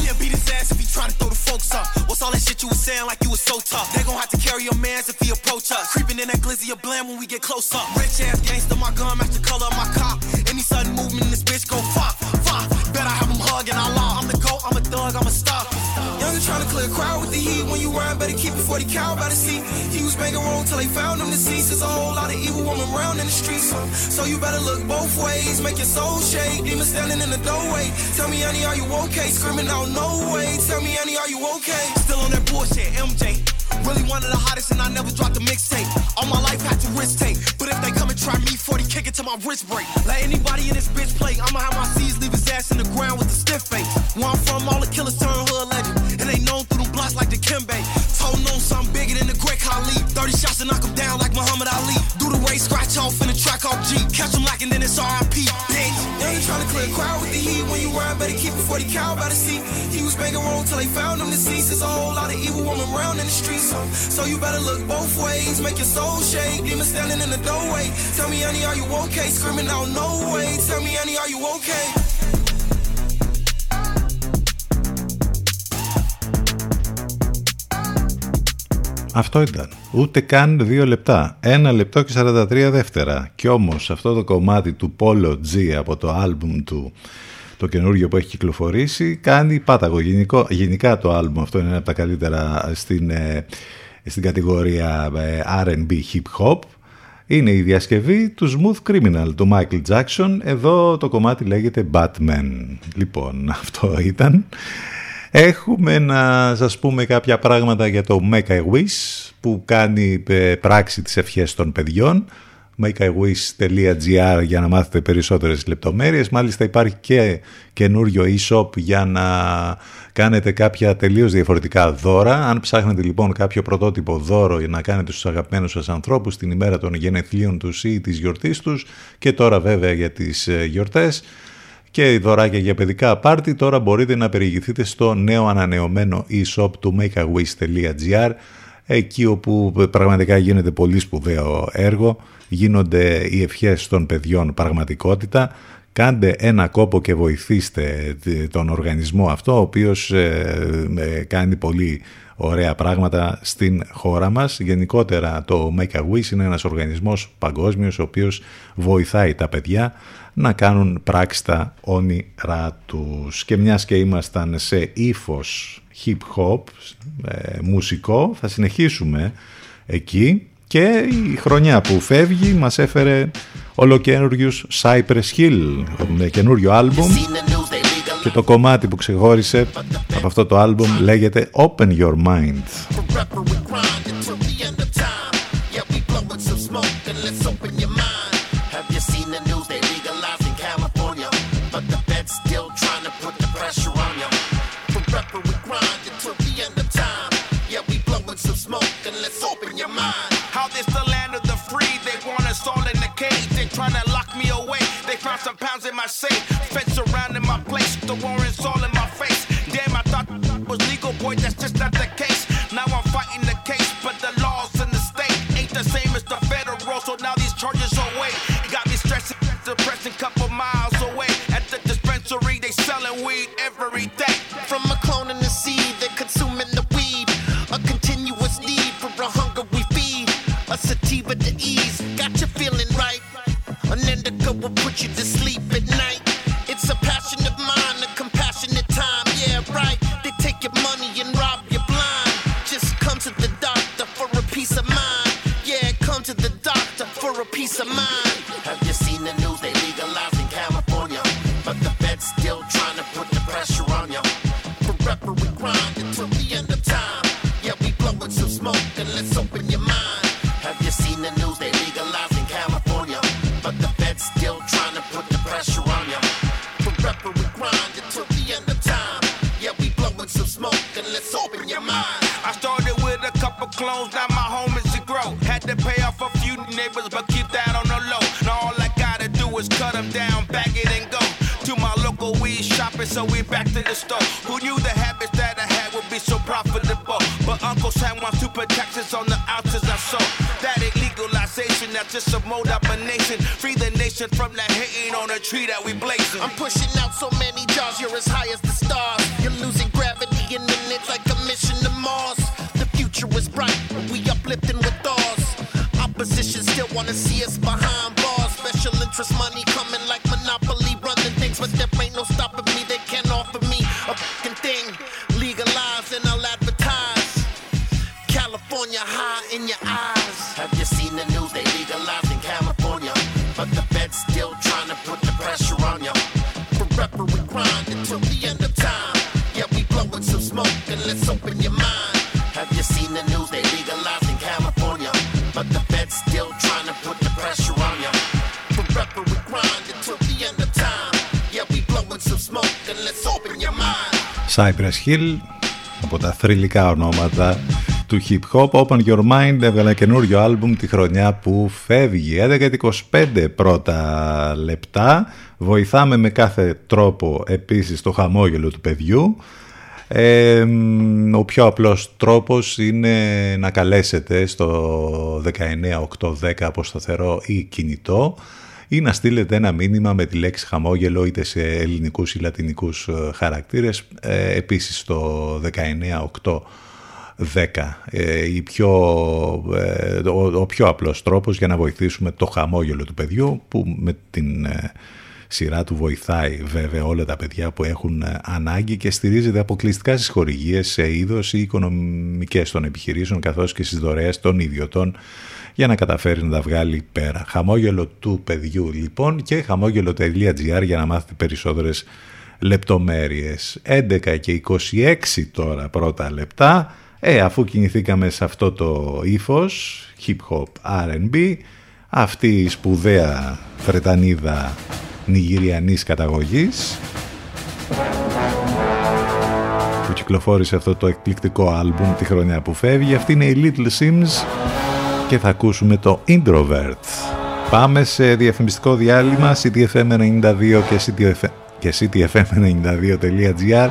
Ass if he try to throw the folks up. What's all that shit you was saying like you was so tough? They gon' have to carry your mans if he approach us. Creeping in that glizzy of blam when we get close up. Rich ass gangster, my gun match the color of my cop. Any sudden movement this bitch go fop, fop. Better have him hug and I law. I'm the goat, I'm a thug, I'm a star. Young trying to clear a crowd with the heat. When you rhyme, better keep it 40 cow by the seat. He was banging wrong till they found him deceased. There's a whole lot of evil woman around in the streets. So you better look both ways. Make your soul shake. Demon standing in the doorway. Tell me, honey, are you okay? Screaming out, no way. Tell me, honey, are you okay? Still on that bullshit, MJ. Really one of the hottest, and I never dropped a mixtape. All my life had to risk take. But if they come and try me, 40 kick it to my wrist break. Let anybody in this bitch play. I'ma have my C's leave his ass in the ground with a stiff face. Where I'm from, all the killers turn hood legend. And they known through them blocks like the Kimbe. Told no something bigger than the Great Khali. 30 shots to knock him down like Muhammad Ali. Do the race, scratch off in the track off G. Catch him lacking, then it's RIP. Bitch. They ain't clear a crowd with the heat. When you ride, better keep it 40 cow by the seat. He was banging wrong till they found him deceased. There's a whole lot of evil woman around in the streets. So, so you better look both ways. Make your soul shake. Demon standing in the doorway. Tell me, honey, are you okay? Screaming out, no way. Tell me, honey, are you okay? Αυτό ήταν. Ούτε καν δύο λεπτά. Ένα λεπτό και 43 δεύτερα. Κι όμως αυτό το κομμάτι του Polo G από το άλμπουμ του το καινούργιο που έχει κυκλοφορήσει κάνει πάταγο. Γενικό, γενικά το άλμπουμ αυτό είναι ένα από τα καλύτερα στην, ε, στην κατηγορία ε, R&B hip hop. Είναι η διασκευή του Smooth Criminal του Michael Jackson. Εδώ το κομμάτι λέγεται Batman. Λοιπόν, [laughs] αυτό ήταν. Έχουμε να σας πούμε κάποια πράγματα για το Make a Wish που κάνει ε, πράξη τις ευχές των παιδιών makeiwish.gr για να μάθετε περισσότερες λεπτομέρειες. Μάλιστα υπάρχει και καινούριο e-shop για να κάνετε κάποια τελείως διαφορετικά δώρα. Αν ψάχνετε λοιπόν κάποιο πρωτότυπο δώρο για να κάνετε στους αγαπημένους σας ανθρώπους την ημέρα των γενεθλίων τους ή της γιορτής τους και τώρα βέβαια για τις ε, γιορτές, και δωράκια για παιδικά πάρτι, τώρα μπορείτε να περιηγηθείτε στο νέο ανανεωμένο e-shop του makeawish.gr εκεί όπου πραγματικά γίνεται πολύ σπουδαίο έργο, γίνονται οι ευχές των παιδιών πραγματικότητα. Κάντε ένα κόπο και βοηθήστε τον οργανισμό αυτό, ο οποίος ε, κάνει πολύ ωραία πράγματα στην χώρα μας. Γενικότερα το Make-A-Wish είναι ένας οργανισμός παγκόσμιος, ο οποίος βοηθάει τα παιδιά να κάνουν πράξη τα όνειρά τους. Και μιας και ήμασταν σε ύφος hip hop ε, μουσικό θα συνεχίσουμε εκεί και η χρονιά που φεύγει μας έφερε ολοκένουργιους Cypress Hill με καινούριο άλμπουμ και το κομμάτι που ξεχώρισε από αυτό το άλμπουμ λέγεται Open Your Mind. your pounds in. Fence around in my place. The warrants all in my face. Damn, I thought was legal, boy. That's just not the case. Now I'm fighting the case, but the laws in the state ain't the same as the federal. So now these charges are away. Got me stressing, depressing, couple miles away. At the dispensary, they selling weed every day. From a clone in the seed, they're consuming the weed. A continuous need for a hunger we feed. A sativa to ease, got you feeling right. An indica will put you to sleep for a peace of mind. Tree that we blazing. I'm pushing out so many jars, you're as high as the stars. Cypress Hill από τα θρηλυκά ονόματα του hip hop. Open Your Mind έβγαλε καινούριο άλμπουμ τη χρονιά που φεύγει. 11-25 πρώτα λεπτά. Βοηθάμε με κάθε τρόπο επίσης το χαμόγελο του παιδιού. Ε, ο πιο απλός τρόπος είναι να καλέσετε στο 19810 από σταθερό ή κινητό ή να στείλετε ένα μήνυμα με τη λέξη χαμόγελο είτε σε ελληνικούς ή λατινικούς ε, χαρακτήρες. Ε, επίσης στο 19810 ε, η πιο, ε, ο, ο πιο απλός τρόπος για να βοηθήσουμε το χαμόγελο του παιδιού που με την ε, σειρά του βοηθάει βέβαια όλα τα παιδιά που έχουν ε, ανάγκη και στηρίζεται αποκλειστικά στις χορηγίες σε είδος ή οικονομικές των επιχειρήσεων καθώς και στις δωρεές των ιδιωτών για να καταφέρει να τα βγάλει πέρα. Χαμόγελο του παιδιού λοιπόν και χαμόγελο.gr για να μάθετε περισσότερες λεπτομέρειες. 11 και 26 τώρα πρώτα λεπτά. Ε, αφού κινηθήκαμε σε αυτό το ύφος, hip hop R&B, αυτή η σπουδαία Βρετανίδα νιγηριανής καταγωγής που κυκλοφόρησε αυτό το εκπληκτικό άλμπουμ τη χρονιά που φεύγει. Αυτή είναι η Little Sims και θα ακούσουμε το Introvert. Πάμε σε διαφημιστικό διάλειμμα ctfm92 και, CTFM, και ctfm92.gr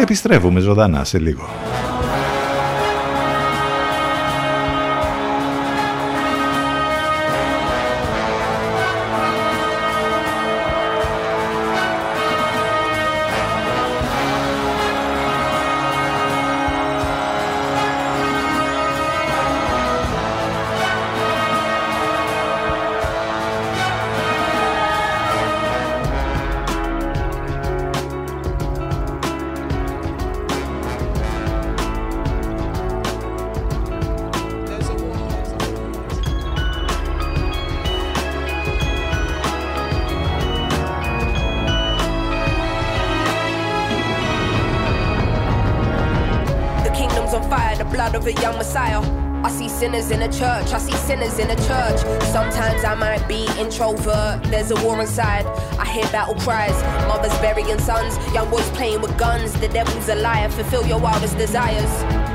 Επιστρέφουμε ζωντανά σε λίγο. The the a young messiah. I see sinners in a church, I see sinners in a church. Sometimes I might be introvert, there's a war inside. I hear battle cries, mothers burying sons, young boys playing with guns. The devil's a liar, fulfill your wildest desires.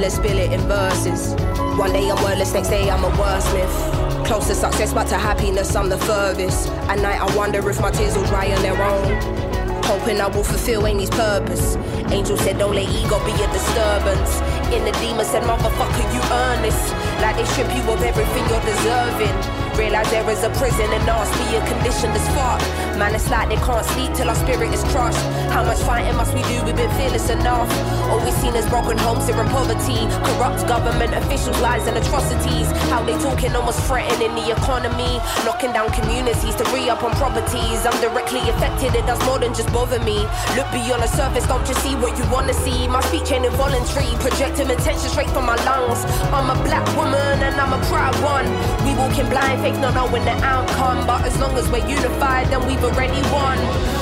And spill it in verses. One day I'm wordless, next day I'm a wordsmith. Close to success, but to happiness I'm the furthest. At night I wonder if my tears will dry on their own. Hoping I will fulfill Amy's purpose. Angel said, don't let ego be a disturbance. In the demon said, motherfucker, you earn this. Like they strip you of everything you're deserving. Realize there is a prison and me a condition as fuck. Man, it's like they can't sleep till our spirit is crushed. How much fighting must we do? We've been fearless enough. All we've seen is broken homes here in poverty. Corrupt government officials, lies and atrocities. How they talking almost threatening the economy. Knocking down communities to re up on properties. I'm directly affected, it does more than just bother me. Look beyond the surface, don't just see what you wanna see. My speech ain't involuntary, projecting attention straight from my lungs. I'm a black woman and I'm a proud one. We walking blind, faith not knowing the outcome. But as long as we're unified, then we've already won.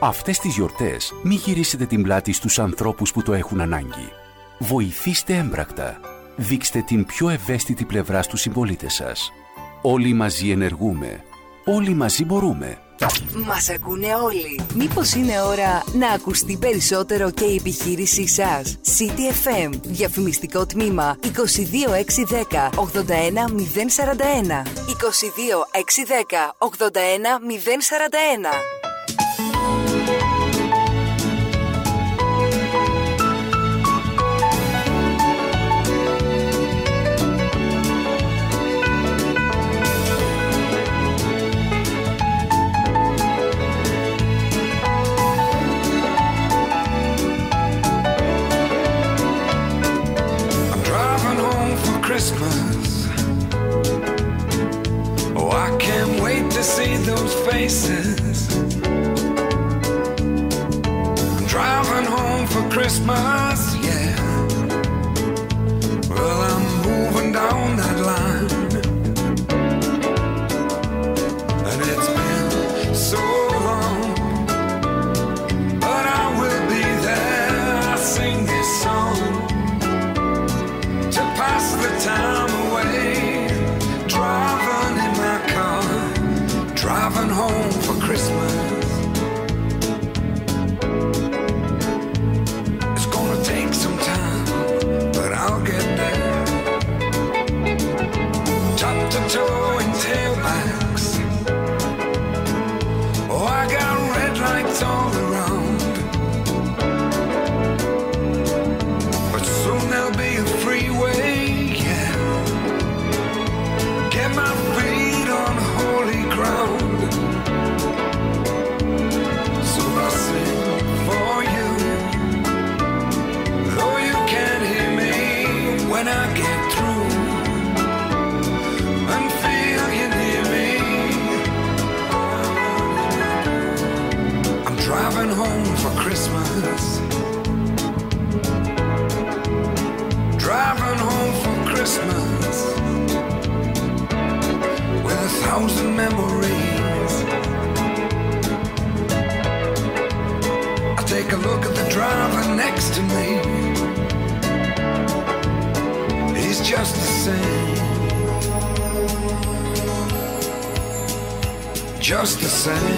Αυτές τις γιορτές μη γυρίσετε την πλάτη στους ανθρώπους που το έχουν ανάγκη. Βοηθήστε έμπρακτα. Δείξτε την πιο ευαίσθητη πλευρά στους συμπολίτες σας. Όλοι μαζί ενεργούμε. Όλοι μαζί μπορούμε. Μας ακούνε όλοι. Μήπως είναι ώρα να ακουστεί περισσότερο και η επιχείρησή σας; CTFM, διαφημιστικό τμήμα 22610 81041. 22610 81041. Christmas, sand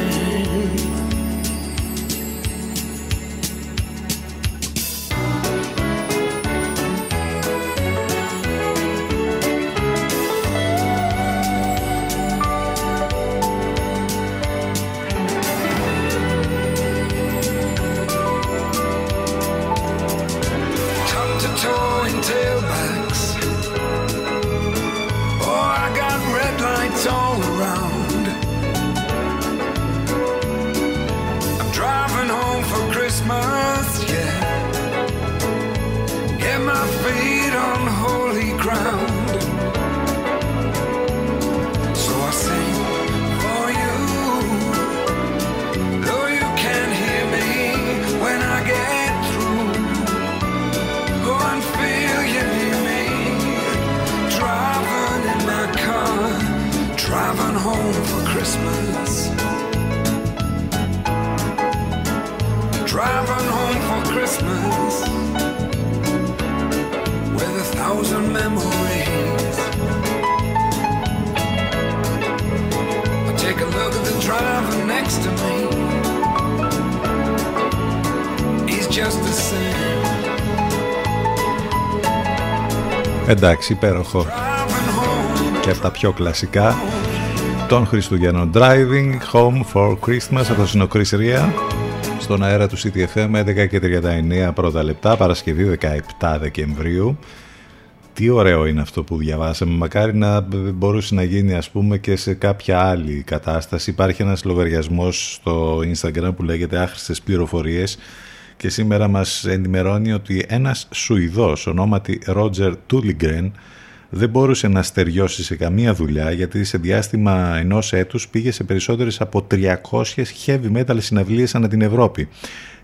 Εντάξει, υπέροχο. Και από τα πιο κλασικά των Χριστουγέννων. Driving Home for Christmas. Αυτός είναι ο Chris Ria. Στον αέρα του CTFM 11 και 39 πρώτα λεπτά. Παρασκευή 17 Δεκεμβρίου. Τι ωραίο είναι αυτό που διαβάσαμε. Μακάρι να μπορούσε να γίνει ας πούμε και σε κάποια άλλη κατάσταση. Υπάρχει ένας λογαριασμός στο Instagram που λέγεται άχρηστες πληροφορίες και σήμερα μας ενημερώνει ότι ένας Σουηδός ονόματι Roger Τούλιγκρεν δεν μπορούσε να στεριώσει σε καμία δουλειά γιατί σε διάστημα ενός έτους πήγε σε περισσότερες από 300 heavy metal συναυλίες ανά την Ευρώπη.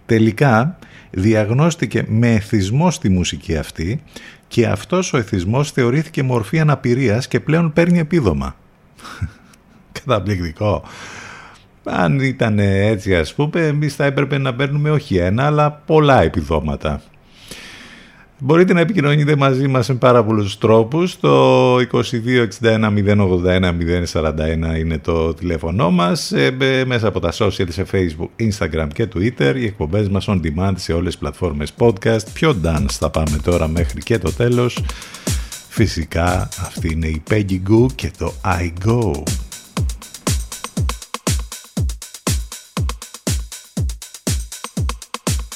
Τελικά διαγνώστηκε με εθισμό στη μουσική αυτή και αυτός ο εθισμός θεωρήθηκε μορφή αναπηρίας και πλέον παίρνει επίδομα. [laughs] Καταπληκτικό. Αν ήταν έτσι ας πούμε, εμείς θα έπρεπε να παίρνουμε όχι ένα, αλλά πολλά επιδόματα. Μπορείτε να επικοινωνείτε μαζί μας με πάρα πολλούς τρόπους. Το 2261 081 041 είναι το τηλέφωνό μας. Ε, μέσα από τα social σε Facebook, Instagram και Twitter. Οι εκπομπές μας on demand σε όλες τις πλατφόρμες podcast. Πιο dance θα πάμε τώρα μέχρι και το τέλος. Φυσικά αυτή είναι η Peggy Goo και το I Go.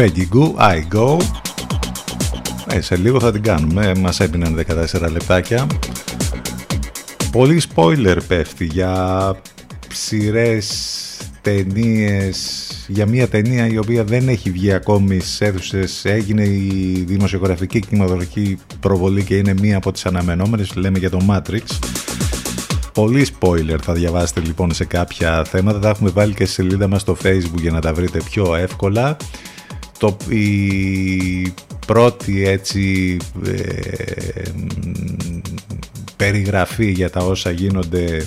Peggy Goo, I Go. Ε, σε λίγο θα την κάνουμε, μας έπιναν 14 λεπτάκια. Πολύ spoiler πέφτει για σειρές, ταινίες, για μια ταινία η οποία δεν έχει βγει ακόμη στις αίθουσες. Έγινε η δημοσιογραφική κινηματογραφική προβολή και είναι μία από τις αναμενόμενες. Λέμε για το Matrix. Πολύ spoiler θα διαβάσετε λοιπόν σε κάποια θέματα. Τα έχουμε βάλει και στη σελίδα μας στο facebook για να τα βρείτε πιο εύκολα. Το, η πρώτη έτσι ε, περιγραφή για τα όσα γίνονται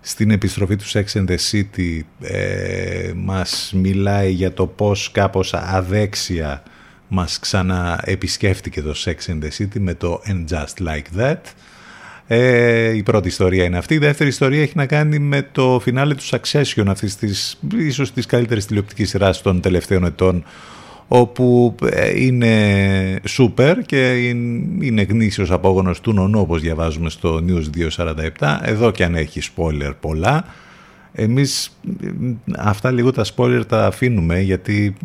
στην επιστροφή του Sex and the City ε, μας μιλάει για το πως κάπως αδέξια μας ξαναεπισκέφτηκε το Sex and the City με το And Just Like That. Ε, η πρώτη ιστορία είναι αυτή. Η δεύτερη ιστορία έχει να κάνει με το φινάλε του Succession αυτής της ίσως της καλύτερης τηλεοπτικής σειράς των τελευταίων ετών όπου ε, είναι σούπερ και είναι γνήσιος απόγονος του νονού όπως διαβάζουμε στο News 247 εδώ και αν έχει spoiler πολλά εμείς αυτά λίγο τα spoiler τα αφήνουμε γιατί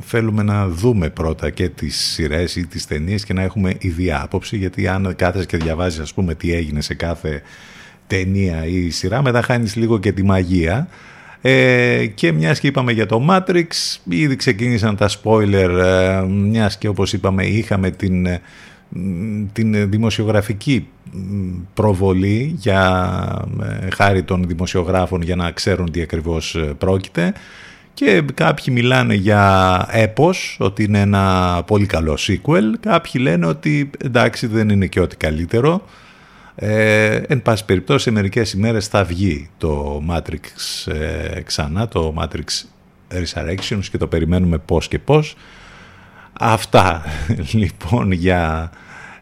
θέλουμε να δούμε πρώτα και τις σειρές ή τις ταινίες και να έχουμε ίδια άποψη γιατί αν κάθεσαι και διαβάζεις ας πούμε τι έγινε σε κάθε ταινία ή σειρά μετά χάνεις λίγο και τη μαγεία. Ε, και μιας και είπαμε για το Matrix, ήδη ξεκίνησαν τα spoiler, ε, μιας και όπως είπαμε είχαμε την, ε, την δημοσιογραφική προβολή για ε, χάρη των δημοσιογράφων για να ξέρουν τι ακριβώς πρόκειται και κάποιοι μιλάνε για έπος, ότι είναι ένα πολύ καλό sequel, κάποιοι λένε ότι εντάξει δεν είναι και ό,τι καλύτερο ε, εν πάση περιπτώσει, σε μερικές ημέρες θα βγει το Matrix ε, ξανά, το Matrix Resurrections και το περιμένουμε πώς και πώς. Αυτά [laughs] λοιπόν για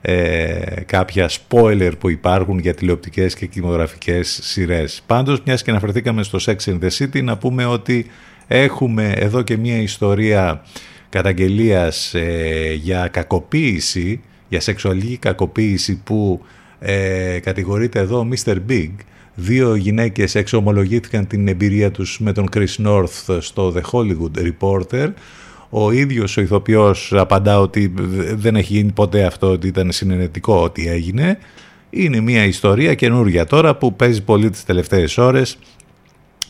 ε, κάποια spoiler που υπάρχουν για τηλεοπτικές και κινηματογραφικές σειρές. Πάντως, μιας και αναφερθήκαμε στο Sex in the City, να πούμε ότι έχουμε εδώ και μια ιστορία καταγγελίας ε, για κακοποίηση, για σεξουαλική κακοποίηση που ε, κατηγορείται εδώ ο Mr. Big. Δύο γυναίκες εξομολογήθηκαν την εμπειρία τους με τον Chris North στο The Hollywood Reporter. Ο ίδιος ο ηθοποιός απαντά ότι δεν έχει γίνει ποτέ αυτό, ότι ήταν συνενετικό ότι έγινε. Είναι μια ιστορία καινούρια τώρα που παίζει πολύ τις τελευταίες ώρες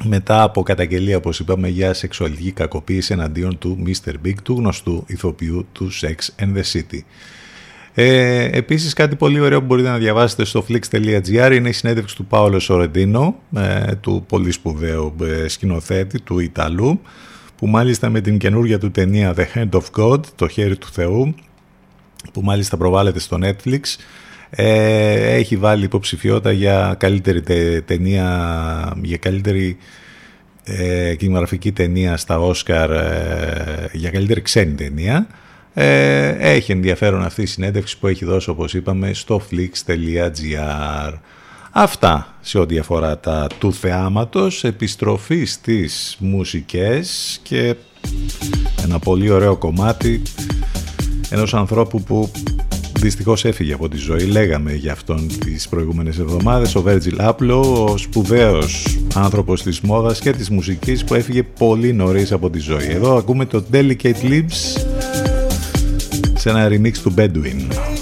μετά από καταγγελία, όπως είπαμε, για σεξουαλική κακοποίηση εναντίον του Mr. Big, του γνωστού ηθοποιού του Sex and the City. Ε, επίσης κάτι πολύ ωραίο που μπορείτε να διαβάσετε στο flix.gr είναι η συνέντευξη του Πάολο Σορεντίνο, ε, του πολύ σπουδαίου ε, σκηνοθέτη, του Ιταλού, που μάλιστα με την καινούργια του ταινία The Hand of God, το χέρι του Θεού, που μάλιστα προβάλλεται στο Netflix, ε, έχει βάλει υποψηφιότητα για καλύτερη ταινία, για καλύτερη ε, κινηματογραφική ταινία στα Όσκαρ, ε, για καλύτερη ξένη ταινία. Ε, έχει ενδιαφέρον αυτή η συνέντευξη που έχει δώσει όπως είπαμε στο flix.gr Αυτά σε ό,τι αφορά τα του θεάματος, επιστροφή στις μουσικές και ένα πολύ ωραίο κομμάτι ενός ανθρώπου που δυστυχώς έφυγε από τη ζωή. Λέγαμε για αυτόν τις προηγούμενες εβδομάδες, ο Virgil Abloh, ο σπουδαίος άνθρωπος της μόδας και της μουσικής που έφυγε πολύ νωρίς από τη ζωή. Εδώ ακούμε το Delicate Lips σε ένα remix του Bedouin.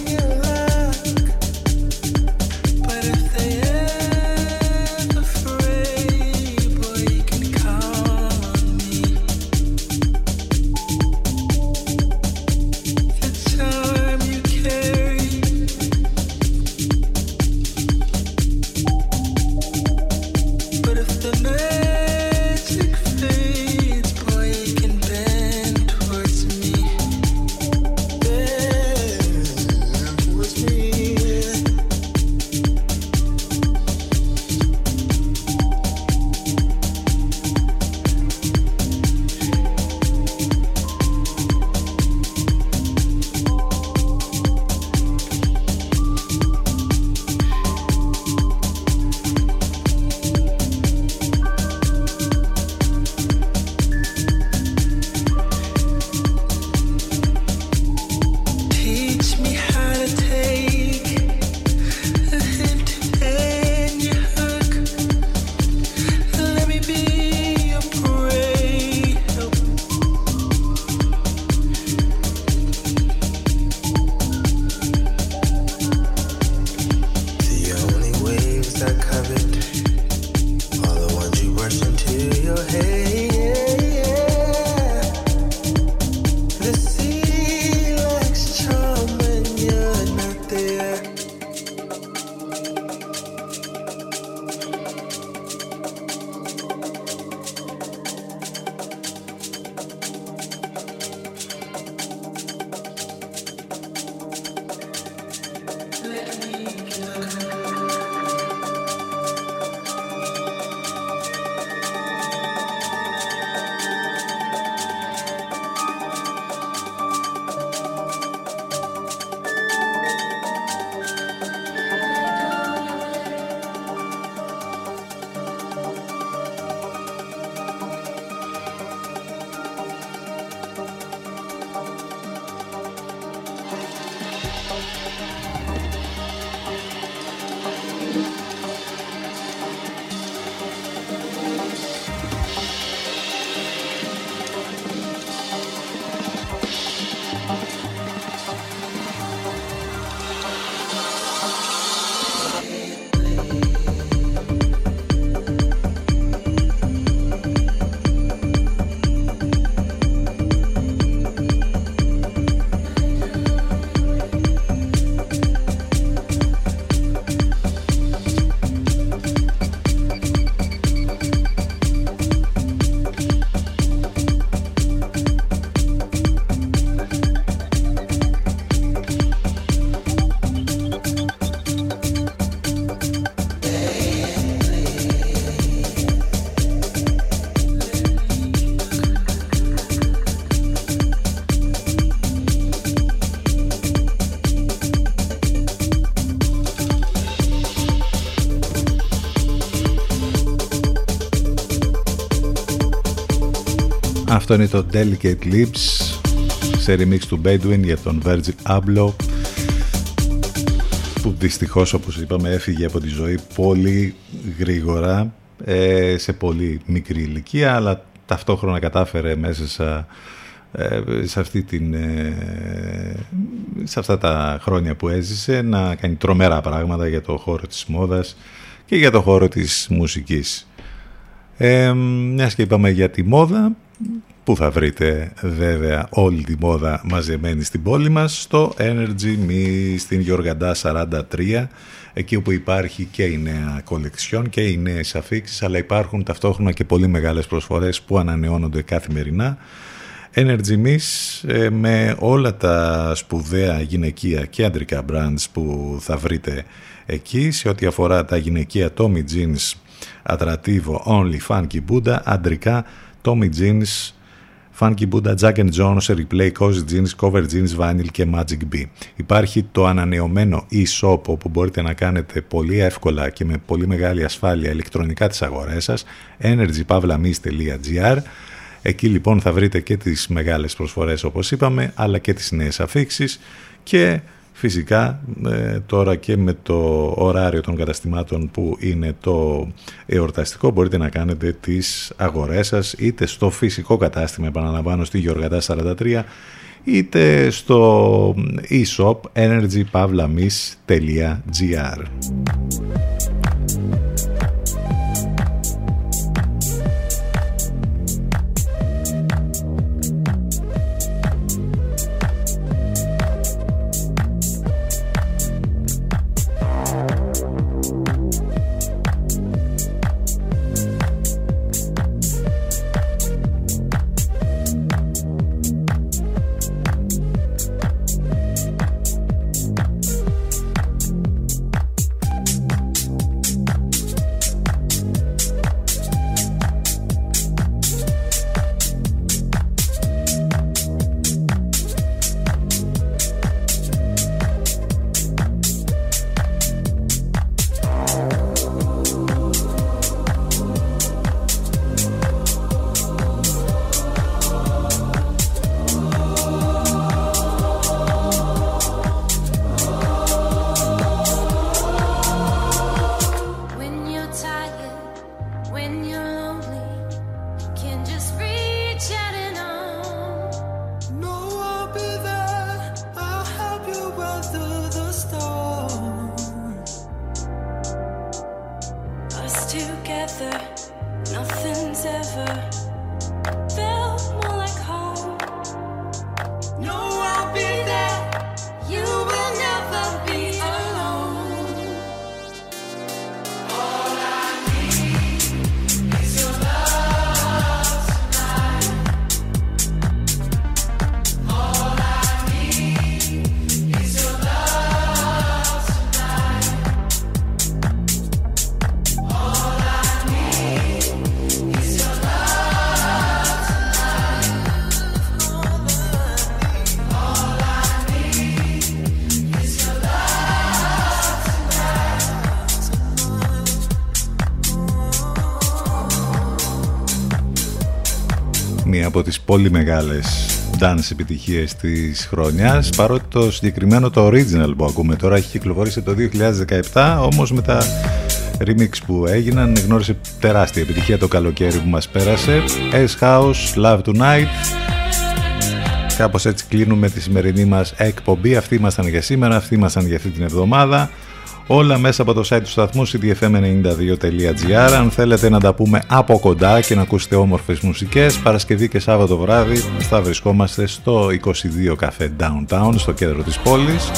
Αυτό είναι το Delicate Lips σε remix του Bedouin για τον Virgil Abloh που δυστυχώς όπως είπαμε έφυγε από τη ζωή πολύ γρήγορα ε, σε πολύ μικρή ηλικία αλλά ταυτόχρονα κατάφερε μέσα σε, ε, σε, αυτή την, ε, σε αυτά τα χρόνια που έζησε να κάνει τρομερά πράγματα για το χώρο της μόδας και για το χώρο της μουσικής. Ε, μιας και είπαμε για τη μόδα, που θα βρείτε βέβαια όλη τη μόδα μαζεμένη στην πόλη μας, στο Energy Me στην Γιοργαντά 43, εκεί όπου υπάρχει και η νέα κολεξιόν και οι νέες αφήξεις, αλλά υπάρχουν ταυτόχρονα και πολύ μεγάλες προσφορές που ανανεώνονται καθημερινά. Energy Miss ε, με όλα τα σπουδαία γυναικεία και αντρικά brands που θα βρείτε εκεί σε ό,τι αφορά τα γυναικεία Tommy Jeans Atrativo Only Funky Buddha αντρικά Tommy Jeans Funky Buddha, Jack and Jones, Replay, Cozy Jeans, Cover Jeans, Vinyl και Magic B. Υπάρχει το ανανεωμένο e-shop όπου μπορείτε να κάνετε πολύ εύκολα και με πολύ μεγάλη ασφάλεια ηλεκτρονικά τις αγορές σας energypavlamis.gr Εκεί λοιπόν θα βρείτε και τις μεγάλες προσφορές όπως είπαμε αλλά και τις νέες αφήξεις και Φυσικά ε, τώρα και με το ωράριο των καταστημάτων που είναι το εορταστικό μπορείτε να κάνετε τις αγορές σας είτε στο φυσικό κατάστημα επαναλαμβάνω στη Γιοργατά 43 είτε στο e-shop energypavlamis.gr από τις πολύ μεγάλες dance επιτυχίες της χρονιάς παρότι το συγκεκριμένο το original που ακούμε τώρα έχει κυκλοφορήσει το 2017 όμως με τα remix που έγιναν γνώρισε τεράστια επιτυχία το καλοκαίρι που μας πέρασε. S-House, Love Tonight. Κάπως έτσι κλείνουμε τη σημερινή μας εκπομπή. Αυτοί ήμασταν για σήμερα, αυτοί ήμασταν για αυτή την εβδομάδα Όλα μέσα από το site του σταθμού cdfm92.gr Αν θέλετε να τα πούμε από κοντά και να ακούσετε όμορφες μουσικές Παρασκευή και Σάββατο βράδυ θα βρισκόμαστε στο 22 Café Downtown στο κέντρο της πόλης.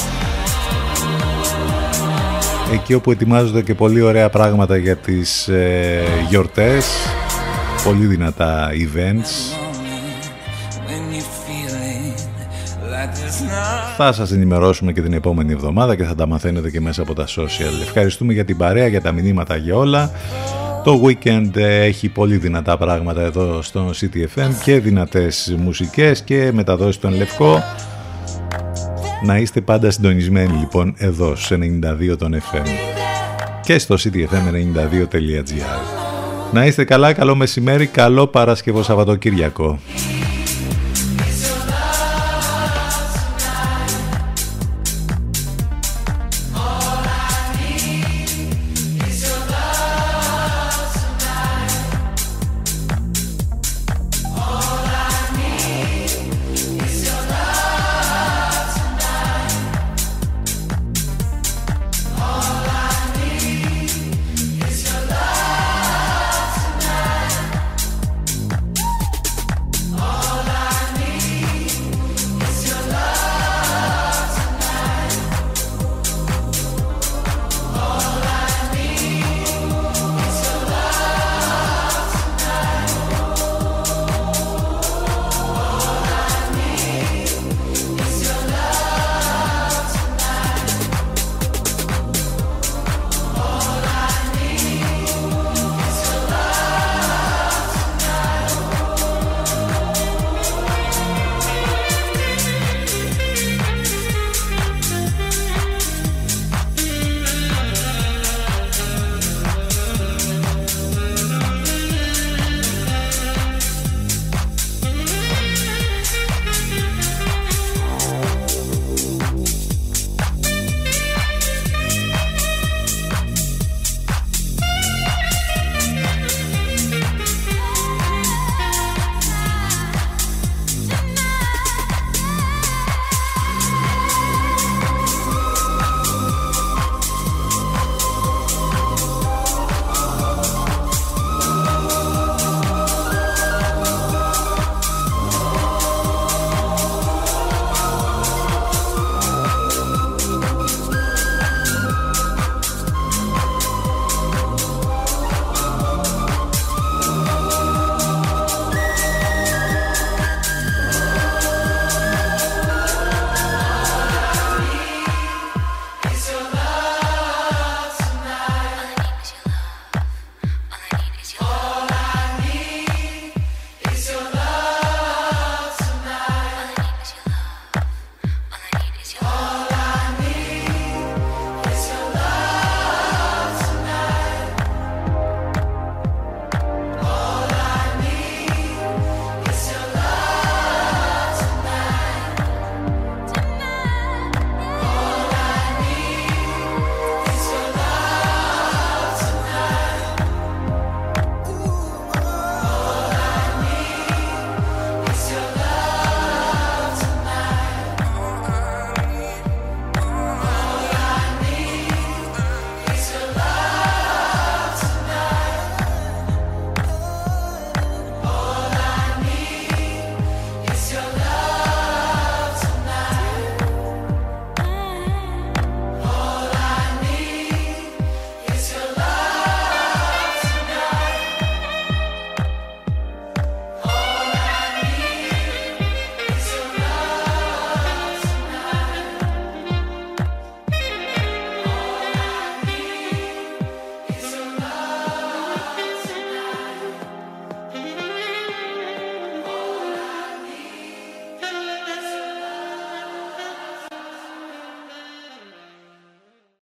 Εκεί όπου ετοιμάζονται και πολύ ωραία πράγματα για τις ε, γιορτές Πολύ δυνατά events Θα σας ενημερώσουμε και την επόμενη εβδομάδα και θα τα μαθαίνετε και μέσα από τα social. Ευχαριστούμε για την παρέα, για τα μηνύματα, για όλα. Το weekend έχει πολύ δυνατά πράγματα εδώ στο CTFM και δυνατές μουσικές και μεταδόσεις στον Λευκό. Να είστε πάντα συντονισμένοι λοιπόν εδώ σε 92 τον FM και στο ctfm92.gr. Να είστε καλά, καλό μεσημέρι, καλό Παρασκευό Σαββατοκύριακο.